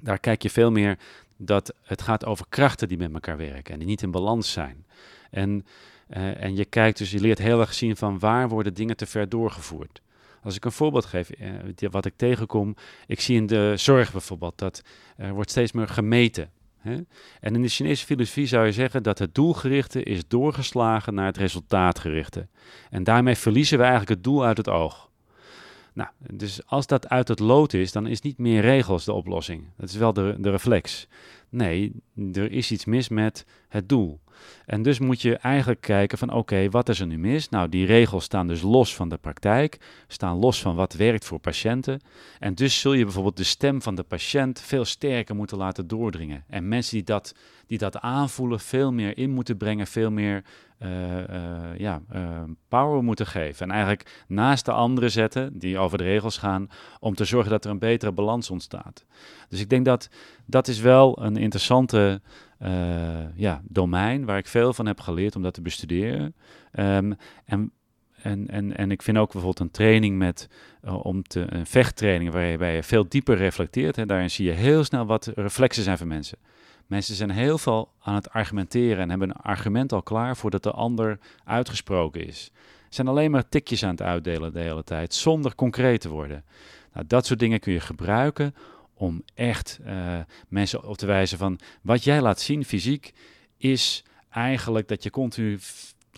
Daar kijk je veel meer dat het gaat over krachten die met elkaar werken en die niet in balans zijn. En, uh, en je kijkt dus, je leert heel erg zien van waar worden dingen te ver doorgevoerd. Als ik een voorbeeld geef, uh, wat ik tegenkom, ik zie in de zorg bijvoorbeeld dat er wordt steeds meer gemeten. Hè? En in de Chinese filosofie zou je zeggen dat het doelgerichte is doorgeslagen naar het resultaatgerichte. En daarmee verliezen we eigenlijk het doel uit het oog. Nou, dus als dat uit het lood is, dan is niet meer regels de oplossing. Dat is wel de, de reflex. Nee, er is iets mis met het doel. En dus moet je eigenlijk kijken van oké, wat is er nu mis? Nou, die regels staan dus los van de praktijk, staan los van wat werkt voor patiënten. En dus zul je bijvoorbeeld de stem van de patiënt veel sterker moeten laten doordringen. En mensen die dat, die dat aanvoelen, veel meer in moeten brengen, veel meer uh, uh, ja, uh, power moeten geven. En eigenlijk naast de anderen zetten, die over de regels gaan, om te zorgen dat er een betere balans ontstaat. Dus ik denk dat dat is wel een interessante ja, domein waar ik veel van heb geleerd om dat te bestuderen. Um, en en, en, en ik vind ook bijvoorbeeld een training met, uh, om te, een vechttraining waarbij je veel dieper reflecteert. En daarin zie je heel snel wat reflexen zijn van mensen. Mensen zijn heel veel aan het argumenteren en hebben een argument al klaar voordat de ander uitgesproken is. Ze zijn alleen maar tikjes aan het uitdelen de hele tijd, zonder concreet te worden. Nou, dat soort dingen kun je gebruiken om echt uh, mensen op te wijzen van wat jij laat zien fysiek is eigenlijk dat je continu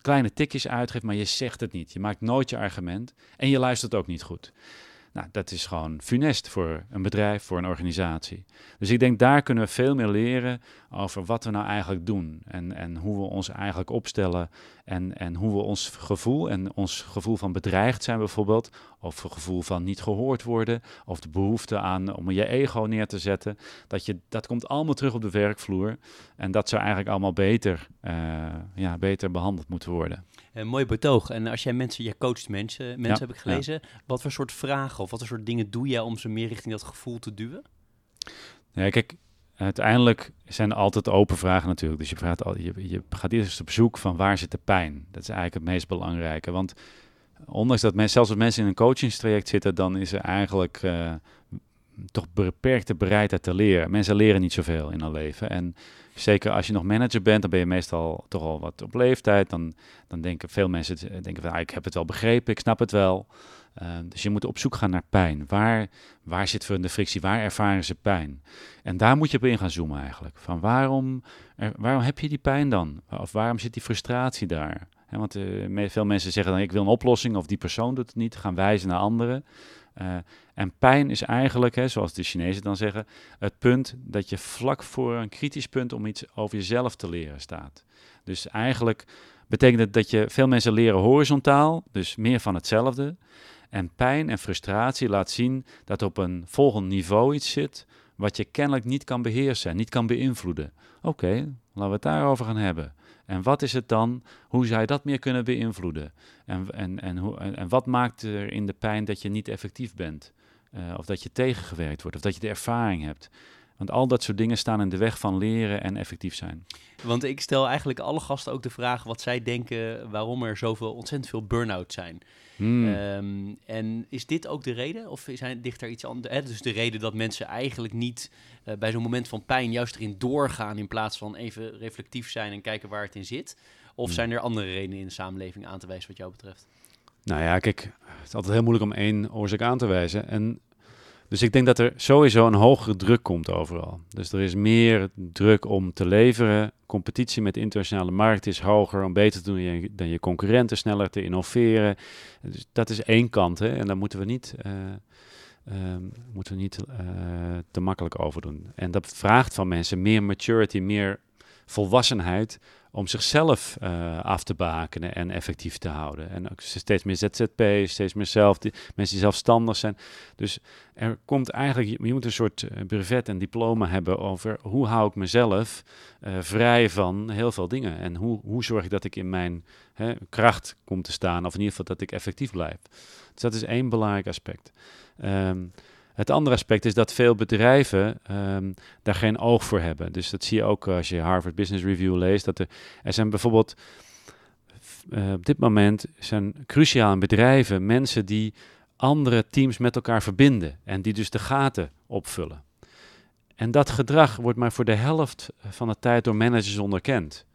kleine tikjes uitgeeft, maar je zegt het niet. Je maakt nooit je argument en je luistert ook niet goed. Nou, dat is gewoon funest voor een bedrijf, voor een organisatie. Dus ik denk daar kunnen we veel meer leren over wat we nou eigenlijk doen. En, en hoe we ons eigenlijk opstellen. En, en hoe we ons gevoel en ons gevoel van bedreigd zijn bijvoorbeeld. Of het gevoel van niet gehoord worden. Of de behoefte aan om je ego neer te zetten. Dat, je, dat komt allemaal terug op de werkvloer. En dat zou eigenlijk allemaal beter, uh, ja, beter behandeld moeten worden. Een mooi betoog. En als jij mensen, jij coacht mensen, mensen ja, heb ik gelezen. Ja. Wat voor soort vragen of wat voor soort dingen doe jij om ze meer richting dat gevoel te duwen? Ja, kijk, uiteindelijk zijn er altijd open vragen natuurlijk. Dus je, je, gaat eerst op zoek van waar zit de pijn. Dat is eigenlijk het meest belangrijke. Want ondanks dat mensen, zelfs als mensen in een coachingstraject zitten, dan is er eigenlijk uh, toch beperkte bereidheid te leren. Mensen leren niet zoveel in hun leven. En zeker als je nog manager bent, dan ben je meestal toch al wat op leeftijd. Dan, dan denken veel mensen, denken van, ah, ik heb het wel begrepen, ik snap het wel. Uh, dus je moet op zoek gaan naar pijn. Waar, waar zit voor de frictie? Waar ervaren ze pijn? En daar moet je op in gaan zoomen eigenlijk. Van waarom, waarom heb je die pijn dan? Of waarom zit die frustratie daar? Want uh, veel mensen zeggen dan ik wil een oplossing of die persoon doet het niet, gaan wijzen naar anderen. Uh, en pijn is eigenlijk, hè, zoals de Chinezen dan zeggen, het punt dat je vlak voor een kritisch punt om iets over jezelf te leren staat. Dus eigenlijk betekent het dat je veel mensen leren horizontaal, dus meer van hetzelfde. En pijn en frustratie laat zien dat op een volgend niveau iets zit wat je kennelijk niet kan beheersen, niet kan beïnvloeden. Oké, laten we het daarover gaan hebben. En wat is het dan? Hoe zou je dat meer kunnen beïnvloeden? En, en, en, hoe, en, wat maakt er in de pijn dat je niet effectief bent? Uh, of dat je tegengewerkt wordt, of dat je de ervaring hebt. Want al dat soort dingen staan in de weg van leren en effectief zijn. Want ik stel eigenlijk alle gasten ook de vraag wat zij denken waarom er zoveel ontzettend veel burn-out zijn. Hmm. Um, en is dit ook de reden? Of zijn, ligt er iets anders? Hè? Dus de reden dat mensen eigenlijk niet uh, bij zo'n moment van pijn juist erin doorgaan in plaats van even reflectief zijn en kijken waar het in zit? Of hmm. zijn er andere redenen in de samenleving aan te wijzen wat jou betreft? Nou ja, kijk, het is altijd heel moeilijk om één oorzaak aan te wijzen. En dus ik denk dat er sowieso een hogere druk komt overal. Dus er is meer druk om te leveren. Competitie met de internationale markt is hoger om beter te doen dan je concurrenten, sneller te innoveren. Dus dat is één kant. Hè? En daar moeten we niet, uh, uh, moeten we niet uh, te makkelijk over doen. En dat vraagt van mensen meer maturity, meer volwassenheid om zichzelf uh, af te bakenen en effectief te houden. En ook steeds meer ZZP, steeds meer zelf, die, mensen die zelfstandig zijn. Dus er komt eigenlijk, je moet een soort uh, brevet en diploma hebben over hoe hou ik mezelf uh, vrij van heel veel dingen. En hoe, hoe zorg ik dat ik in mijn hè, kracht kom te staan, of in ieder geval dat ik effectief blijf. Dus dat is één belangrijk aspect. Um, het andere aspect is dat veel bedrijven um, daar geen oog voor hebben. Dus dat zie je ook als je Harvard Business Review leest. Dat er, er zijn bijvoorbeeld eh, op dit moment zijn cruciaal in bedrijven mensen die andere teams met elkaar verbinden en die dus de gaten opvullen. En dat gedrag wordt maar voor de helft van de tijd door managers onderkend.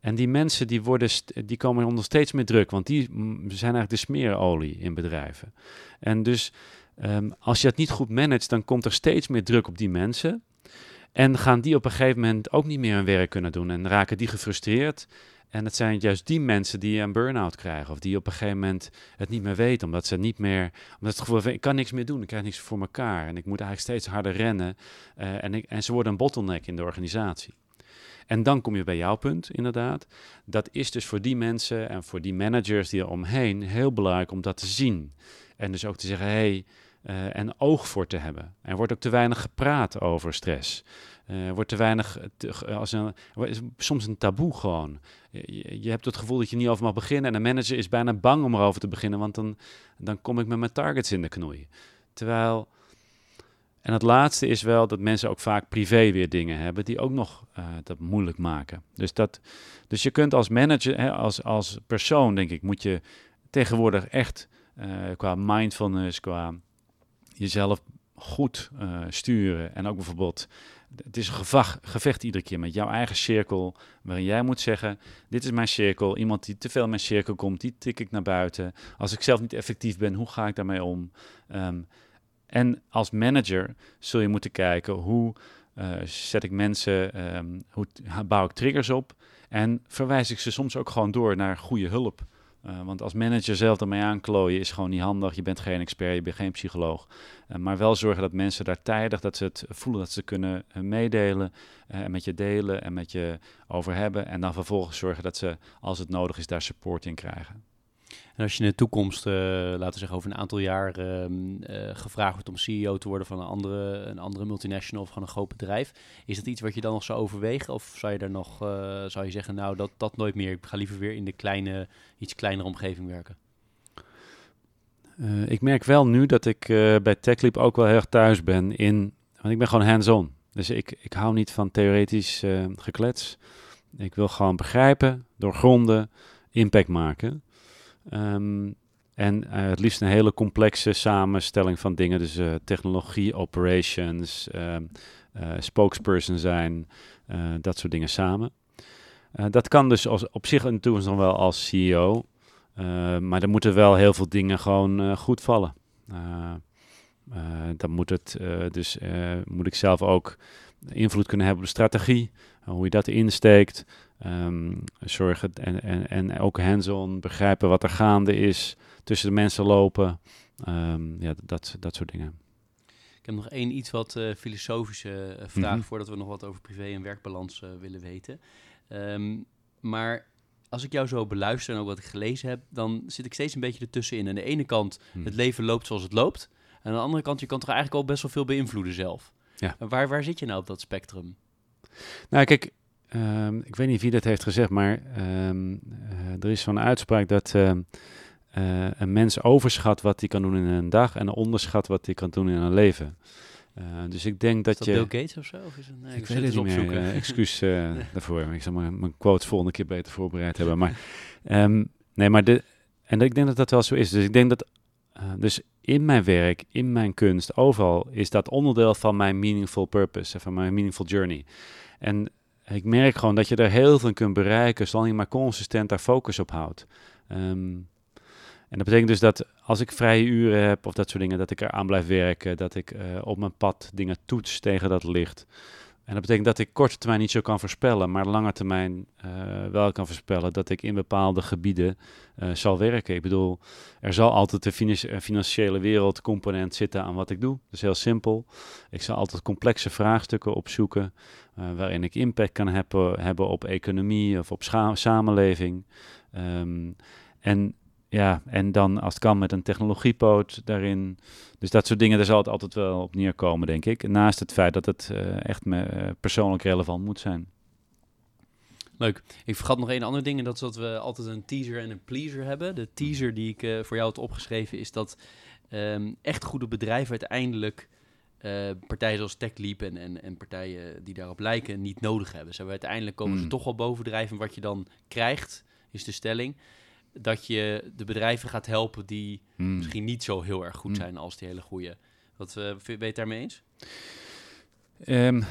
En die mensen die, worden die komen onder steeds meer druk, want die zijn eigenlijk de smeerolie in bedrijven. En dus um, als je het niet goed managt, dan komt er steeds meer druk op die mensen. En gaan die op een gegeven moment ook niet meer hun werk kunnen doen en raken die gefrustreerd. En het zijn juist die mensen die een burn-out krijgen. Of die op een gegeven moment het niet meer weten. Omdat ze niet meer. Omdat het gevoel ik kan niks meer doen. Ik krijg niks voor elkaar. En ik moet eigenlijk steeds harder rennen. Uh, en, ik, en ze worden een bottleneck in de organisatie. En dan kom je bij jouw punt, inderdaad. Dat is dus voor die mensen en voor die managers die er omheen heel belangrijk om dat te zien. En dus ook te zeggen, hé, hey, uh, en oog voor te hebben. Er wordt ook te weinig gepraat over stress. Uh, er wordt te weinig, als een, soms een taboe gewoon. Je, hebt het gevoel dat je niet over mag beginnen en de manager is bijna bang om erover te beginnen, want dan, dan kom ik met mijn targets in de knoei. Terwijl, en het laatste is wel dat mensen ook vaak privé weer dingen hebben die ook nog uh, dat moeilijk maken. Dus, dat, dus je kunt als manager, hè, als, als persoon denk ik, moet je tegenwoordig echt qua mindfulness, qua jezelf goed uh, sturen. En ook bijvoorbeeld, het is een gevecht iedere keer met jouw eigen cirkel. Waarin jij moet zeggen: Dit is mijn cirkel. Iemand die te veel in mijn cirkel komt, die tik ik naar buiten. Als ik zelf niet effectief ben, hoe ga ik daarmee om? Um, en als manager zul je moeten kijken hoe uh, zet ik mensen, um, hoe bouw ik triggers op. En verwijs ik ze soms ook gewoon door naar goede hulp. Uh, want als manager zelf ermee aanklooien is gewoon niet handig. Je bent geen expert, je bent geen psycholoog. Uh, maar wel zorgen dat mensen daar tijdig, dat ze het voelen dat ze kunnen uh, meedelen. en met je delen en met je over hebben. En dan vervolgens zorgen dat ze, als het nodig is, daar support in krijgen. En als je in de toekomst, uh, laten we zeggen over een aantal jaar, uh, uh, gevraagd wordt om CEO te worden van een andere, een andere multinational of van een groot bedrijf, is dat iets wat je dan nog zou overwegen? Of zou je daar nog, zou je zeggen, nou dat, dat nooit meer, ik ga liever weer in de kleine, iets kleinere omgeving werken? ik merk wel nu dat ik bij TechLeap ook wel heel erg thuis ben in, want ik ben gewoon hands-on. Dus ik, ik hou niet van theoretisch geklets. Ik wil gewoon begrijpen, doorgronden, impact maken. Um, en uh, het liefst een hele complexe samenstelling van dingen. Dus uh, technologie, operations, uh, spokesperson zijn, dat soort dingen samen. dat kan dus als, op zich en toe dan wel als CEO. maar er moeten wel heel veel dingen gewoon goed vallen. dan moet, het, dus, moet ik zelf ook invloed kunnen hebben op de strategie. hoe je dat insteekt. Um, zorgen en, en, en ook hands-on begrijpen wat er gaande is, tussen de mensen lopen, um, ja, dat, dat soort dingen. Ik heb nog één iets wat uh, filosofische uh, vraag mm -hmm. voordat we nog wat over privé en werkbalans uh, willen weten. Um, maar als ik jou zo beluister en ook wat ik gelezen heb, dan zit ik steeds een beetje ertussenin. Aan de ene kant, hmm. het leven loopt zoals het loopt. En aan de andere kant, je kan toch eigenlijk al best wel veel beïnvloeden zelf. Ja. Waar, waar zit je nou op dat spectrum? Nou, kijk, Um, ik weet niet wie dat heeft gezegd, maar um, uh, er is zo'n uitspraak dat uh, uh, een mens overschat wat hij kan doen in een dag en onderschat wat hij kan doen in een leven. dus ik denk dat, is dat je. Bill Gates of zo? Of is het, nee, ik, ik weet het niet meer. (laughs) excuus daarvoor. Ik zal mijn, mijn quotes volgende keer beter voorbereid hebben. Maar um, nee, maar de, en ik denk dat dat wel zo is. Dus ik denk dat dus in mijn werk, in mijn kunst, overal is dat onderdeel van mijn meaningful purpose, van mijn meaningful journey. En ik merk gewoon dat je er heel veel kunt bereiken, zolang je maar consistent daar focus op houdt. Um, en dat betekent dus dat als ik vrije uren heb of dat soort dingen, dat ik er aan blijf werken, dat ik uh, op mijn pad dingen toets tegen dat licht. En dat betekent dat ik korte termijn niet zo kan voorspellen, maar lange termijn uh, wel kan voorspellen dat ik in bepaalde gebieden uh, zal werken. Ik bedoel, er zal altijd een financiële wereldcomponent zitten aan wat ik doe. Dat is heel simpel. Ik zal altijd complexe vraagstukken opzoeken waarin ik impact kan hebben, hebben op economie of op samenleving. Um, en ja, en dan als het kan met een technologiepoot daarin. Dus dat soort dingen, daar zal het altijd wel op neerkomen, denk ik. Naast het feit dat het uh, echt me, uh, persoonlijk relevant moet zijn. Leuk. Ik vergat nog één ander ding. En dat is dat we altijd een teaser en een pleaser hebben. De teaser die ik uh, voor jou had opgeschreven is dat um, echt goede bedrijven uiteindelijk partijen zoals TechLeap en, en, en, partijen die daarop lijken niet nodig hebben. Ze hebben uiteindelijk komen mm. ze toch wel bovendrijven. Wat je dan krijgt, is de stelling dat je de bedrijven gaat helpen die Hmm. misschien niet zo heel erg goed Mm. zijn als die hele goede. Wat vind- ben je het daarmee eens? Ehm,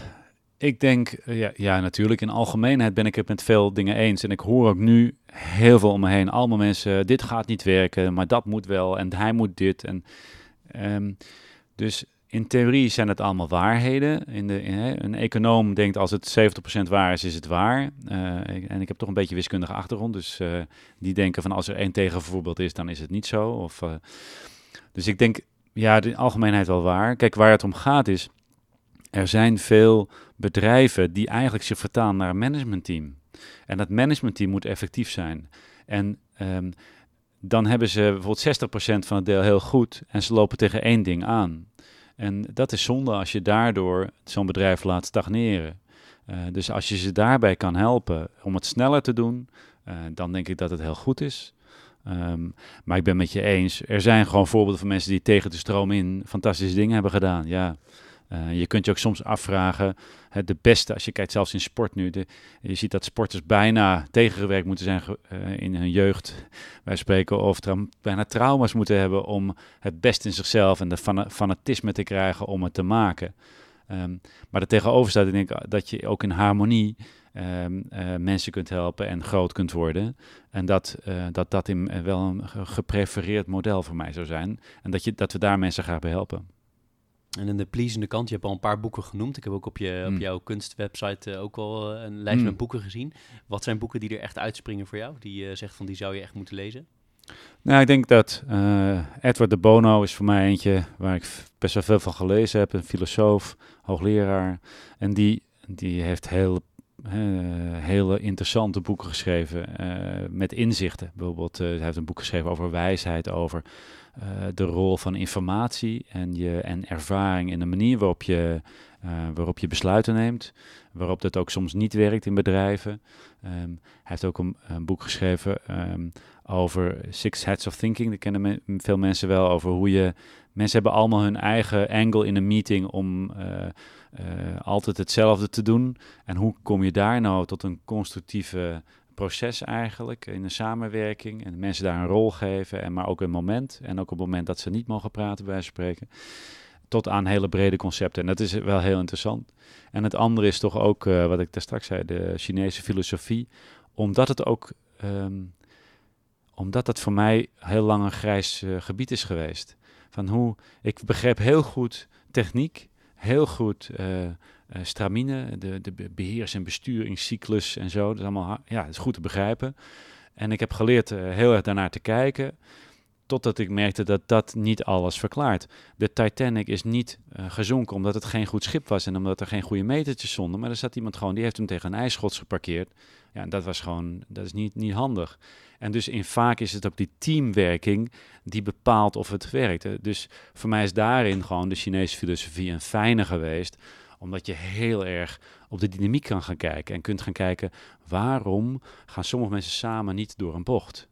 ik denk, eh, ja, ja, natuurlijk. In algemeenheid ben ik het met veel dingen eens. En ik hoor ook nu heel veel om me heen. Allemaal mensen, dit gaat niet werken, maar dat moet wel. En hij moet dit. En, ehm, dus in theorie zijn het allemaal waarheden. In de, een econoom denkt als het 70% waar is, is het waar. Eh, en ik heb toch een beetje wiskundige achtergrond. Dus eh, die denken van als er één tegenvoorbeeld is, dan is het niet zo. Of, eh, dus ik denk, ja, de algemeenheid wel waar. Kijk, waar het om gaat is, er zijn veel bedrijven die eigenlijk zich vertalen naar een managementteam. En dat managementteam moet effectief zijn. En ehm, dan hebben ze bijvoorbeeld 60% van het deel heel goed en ze lopen tegen één ding aan. En dat is zonde als je daardoor zo'n bedrijf laat stagneren. Eh, dus als je ze daarbij kan helpen om het sneller te doen, eh, dan denk ik dat het heel goed is. Ehm, maar ik ben met je eens, er zijn gewoon voorbeelden van mensen die tegen de stroom in fantastische dingen hebben gedaan. Ja, eh, je kunt je ook soms afvragen, hè, de beste, als je kijkt zelfs in sport nu, de, je ziet dat sporters bijna tegengewerkt moeten zijn eh, in hun jeugd, wij spreken, of bijna trauma's moeten hebben om het beste in zichzelf en de fana- fanatisme te krijgen om het te maken. Ehm, maar er tegenover staat, ik denk dat je ook in harmonie ehm, eh, mensen kunt helpen en groot kunt worden. En dat dat, dat in, wel een ge- geprefereerd model voor mij zou zijn. En dat, je, dat we daar mensen graag bij helpen. En aan de pleasende kant, je hebt al een paar boeken genoemd. Ik heb ook op, je, op Mm. jouw kunstwebsite eh, ook wel eh, een lijst Mm. met boeken gezien. Wat zijn boeken die er echt uitspringen voor jou? Die je zegt van die zou je echt moeten lezen? Nou, ik denk dat eh, Edward de Bono is voor mij eentje waar ik best wel veel van gelezen heb. Een filosoof, hoogleraar. En die, die heeft heel, eh, hele interessante boeken geschreven eh, met inzichten. Bijvoorbeeld, eh, hij heeft een boek geschreven over wijsheid, over eh, de rol van informatie en, je, en ervaring en de manier waarop je, eh, waarop je besluiten neemt. Waarop dat ook soms niet werkt in bedrijven. Ehm, hij heeft ook een, boek geschreven ehm, over Six Heads of Thinking. Dat kennen veel mensen wel. Over hoe je. Mensen hebben allemaal hun eigen angle in een meeting om eh, altijd hetzelfde te doen. En hoe kom je daar nou tot een constructieve proces eigenlijk in een samenwerking en mensen daar een rol geven en maar ook een moment en ook op het moment dat ze niet mogen praten bij spreken tot aan hele brede concepten en dat is wel heel interessant en het andere is toch ook eh, wat ik daar straks zei de Chinese filosofie omdat het ook ehm, omdat dat voor mij heel lang een grijs eh, gebied is geweest. Van hoe ik begreep heel goed techniek, heel goed eh, eh, stramine, de, de be- beheers- en besturingscyclus en zo. Dat is allemaal ja, dat is goed te begrijpen. En ik heb geleerd eh, heel erg daarnaar te kijken. Totdat ik merkte dat dat niet alles verklaart. De Titanic is niet eh, gezonken omdat het geen goed schip was en omdat er geen goede metertjes stonden. Maar er zat iemand gewoon, die heeft hem tegen een ijsschots geparkeerd. Ja, en dat was gewoon, dat is niet, niet handig. En dus in vaak is het ook die teamwerking die bepaalt of het werkt. Dus voor mij is daarin gewoon de Chinese filosofie een fijne geweest. Omdat je heel erg op de dynamiek kan gaan kijken. En kunt gaan kijken waarom gaan sommige mensen samen niet door een bocht.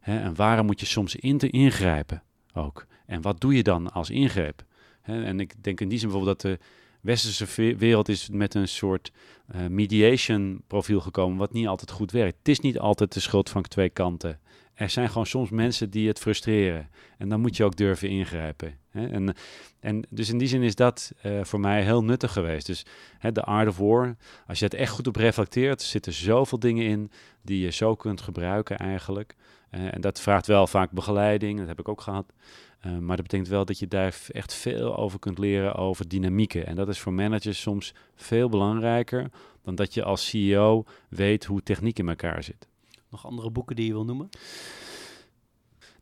En waarom moet je soms in te ingrijpen ook? En wat doe je dan als ingreep? En ik denk in die zin bijvoorbeeld dat de westerse wereld is met een soort eh, mediation profiel gekomen, wat niet altijd goed werkt. Het is niet altijd de schuld van twee kanten. Er zijn gewoon soms mensen die het frustreren. En dan moet je ook durven ingrijpen. Hè? En, en dus in die zin is dat eh, voor mij heel nuttig geweest. Dus de Art of War, als je het echt goed op reflecteert, zitten zoveel dingen in die je zo kunt gebruiken eigenlijk. Eh, en dat vraagt wel vaak begeleiding, dat heb ik ook gehad. Eh, maar dat betekent wel dat je daar echt veel over kunt leren over dynamieken. En dat is voor managers soms veel belangrijker dan dat je als CEO weet hoe techniek in elkaar zit. Nog andere boeken die je wil noemen?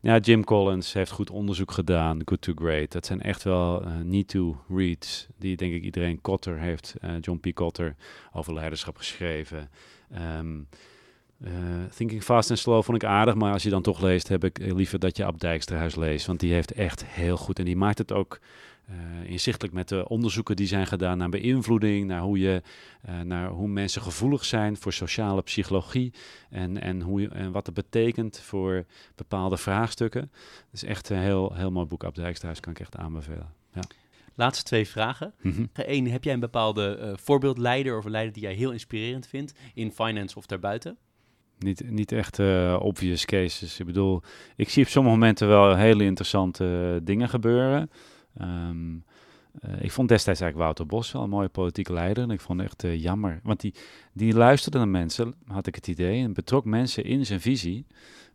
Ja, Jim Collins heeft goed onderzoek gedaan, Good to Great. Dat zijn echt wel eh, need-to reads, die denk ik iedereen, Kotter heeft, eh, John P. Kotter, over leiderschap geschreven. Ehm, eh, Thinking Fast and Slow vond ik aardig, maar als je dan toch leest, heb ik liever dat je Ab Dijksterhuis leest. Want die heeft echt heel goed, en die maakt het ook eh, inzichtelijk met de onderzoeken die zijn gedaan naar beïnvloeding, naar hoe, je, eh, naar hoe mensen gevoelig zijn voor sociale psychologie en, en, hoe, en wat het betekent voor bepaalde vraagstukken. Het is echt een heel, heel mooi boek. Ab Dijksterhuis kan ik echt aanbevelen. Laatste twee vragen. Eén, heb jij een bepaalde eh, voorbeeldleider of een leider die jij heel inspirerend vindt in finance of daarbuiten? Niet, niet echt uh, obvious cases. Ik bedoel, ik zie op sommige momenten wel hele interessante dingen gebeuren. Ehm, uh, ik vond destijds eigenlijk Wouter Bos wel een mooie politieke leider. En ik vond het echt uh, jammer. Want die, die luisterde naar mensen, had ik het idee. En betrok mensen in zijn visie.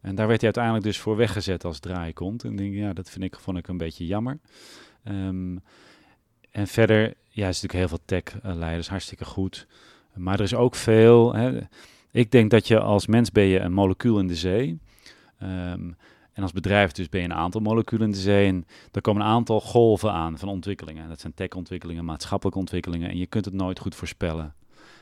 En daar werd hij uiteindelijk dus voor weggezet als draaikont. En denk, ja, dat vind ik, vond ik een beetje jammer. Um, en verder, ja, is natuurlijk heel veel tech-leiders, hartstikke goed. Maar er is ook veel. Hè, ik denk dat je als mens ben je een molecuul in de zee. Um, en als bedrijf dus ben je een aantal moleculen in de zee. Er komen een aantal golven aan van ontwikkelingen. Dat zijn tech-ontwikkelingen, maatschappelijke ontwikkelingen. En je kunt het nooit goed voorspellen.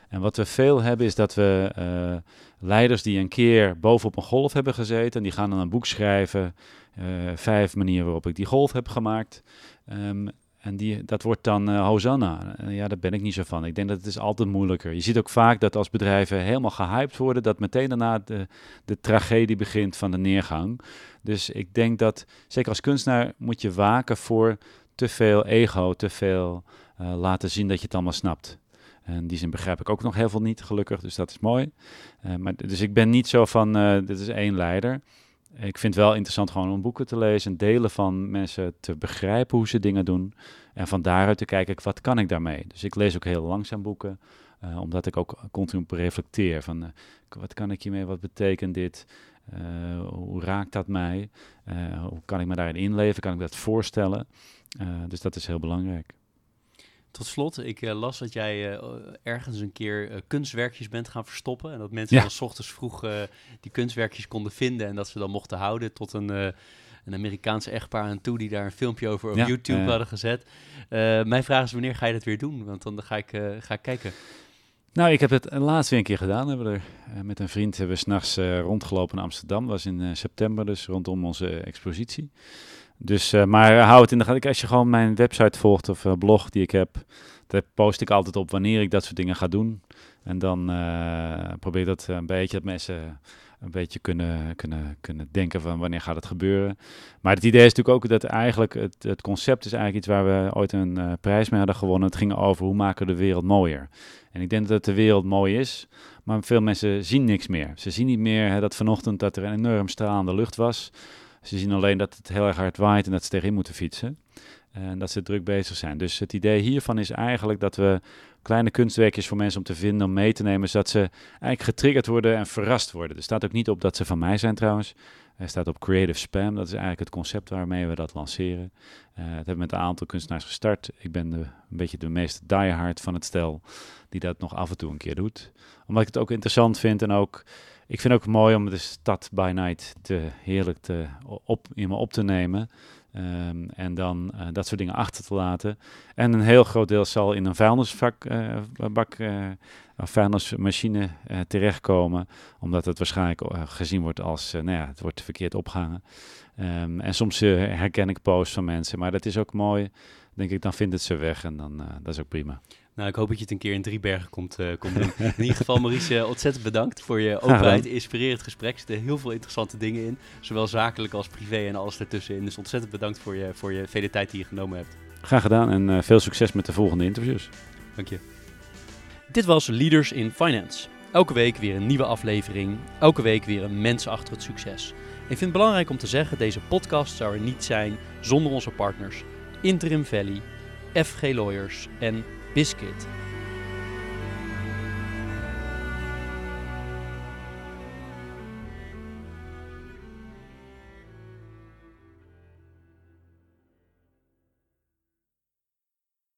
En wat we veel hebben is dat we uh, leiders die een keer bovenop een golf hebben gezeten. En die gaan dan een boek schrijven. Uh, vijf manieren waarop ik die golf heb gemaakt. Um, en die, dat wordt dan uh, Hosanna. Uh, ja, daar ben ik niet zo van. Ik denk dat het is altijd moeilijker. Je ziet ook vaak dat als bedrijven helemaal gehyped worden, dat meteen daarna de, de tragedie begint van de neergang. Dus ik denk dat, zeker als kunstenaar, moet je waken voor te veel ego, te veel uh, laten zien dat je het allemaal snapt. En die zin begrijp ik ook nog heel veel niet, gelukkig, dus dat is mooi. maar, dus ik ben niet zo van, dit is één leider. Ik vind het wel interessant gewoon om boeken te lezen, delen van mensen te begrijpen hoe ze dingen doen. En van daaruit te kijken, wat kan ik daarmee? Dus ik lees ook heel langzaam boeken, uh, omdat ik ook continu reflecteer van uh, wat kan ik hiermee, wat betekent dit? Uh, hoe raakt dat mij? hoe kan ik me daarin inleven? Kan ik dat voorstellen? dus dat is heel belangrijk. Tot slot, ik uh, las dat jij uh, ergens een keer uh, kunstwerkjes bent gaan verstoppen. En dat mensen ja. dan s ochtends vroeg die kunstwerkjes konden vinden en dat ze dan mochten houden tot een, een Amerikaanse echtpaar aan toe die daar een filmpje over op ja, YouTube hadden gezet. mijn vraag is, wanneer ga je dat weer doen? Want dan ga ik, ga ik kijken. Nou, ik heb het laatst weer een keer gedaan. We hebben er, met een vriend hebben we s'nachts rondgelopen in Amsterdam. Dat was in september, dus rondom onze expositie. Dus, uh, maar hou het in de gaten. Als je gewoon mijn website volgt of uh, blog die ik heb, daar post ik altijd op wanneer ik dat soort dingen ga doen. En dan uh, probeer dat een beetje dat mensen een beetje kunnen, kunnen, kunnen denken van wanneer gaat het gebeuren. Maar het idee is natuurlijk ook dat eigenlijk het, het concept is eigenlijk iets waar we ooit een prijs mee hadden gewonnen. Het ging over hoe maken we de wereld mooier. En ik denk dat de wereld mooi is, maar veel mensen zien niks meer. Ze zien niet meer hè, dat vanochtend dat er een enorm stralende lucht was. Ze zien alleen dat het heel erg hard waait en dat ze tegenin moeten fietsen. En dat ze druk bezig zijn. Dus het idee hiervan is eigenlijk dat we kleine kunstwerkjes voor mensen om te vinden, om mee te nemen, zodat ze eigenlijk getriggerd worden en verrast worden. Er staat ook niet op dat ze van mij zijn trouwens. Er staat op Creative Spam. Dat is eigenlijk het concept waarmee we dat lanceren. Het hebben we met een aantal kunstenaars gestart. Ik ben de, een beetje de meest diehard van het stel die dat nog af en toe een keer doet. Omdat ik het ook interessant vind en ook ik vind het ook mooi om de stad by night te heerlijk te, op, in me op te nemen. Um, en dan uh, dat soort dingen achter te laten. En een heel groot deel zal in een vuilnisbak, bak, uh, vuilnismachine terechtkomen. Omdat het waarschijnlijk gezien wordt als, nou ja, het wordt verkeerd opgehangen. Um, en soms herken ik posts van mensen. Maar dat is ook mooi. Denk ik, dan vindt het ze weg en dan, dat is ook prima. Nou, ik hoop dat je het een keer in Driebergen komt, uh, komt doen. (laughs) In ieder geval, Maurice, ontzettend bedankt voor je openheid, inspirerend gesprek. Er zitten heel veel interessante dingen in, zowel zakelijk als privé en alles ertussenin. Dus ontzettend bedankt voor je, voor je vele tijd die je genomen hebt. Graag gedaan en uh, veel succes met de volgende interviews. Dank je. Dit was Leaders in Finance. Elke week weer een nieuwe aflevering, elke week weer een mens achter het succes. Ik vind het belangrijk om te zeggen, deze podcast zou er niet zijn zonder onze partners Interim Valley, FG Lawyers en Biscuit.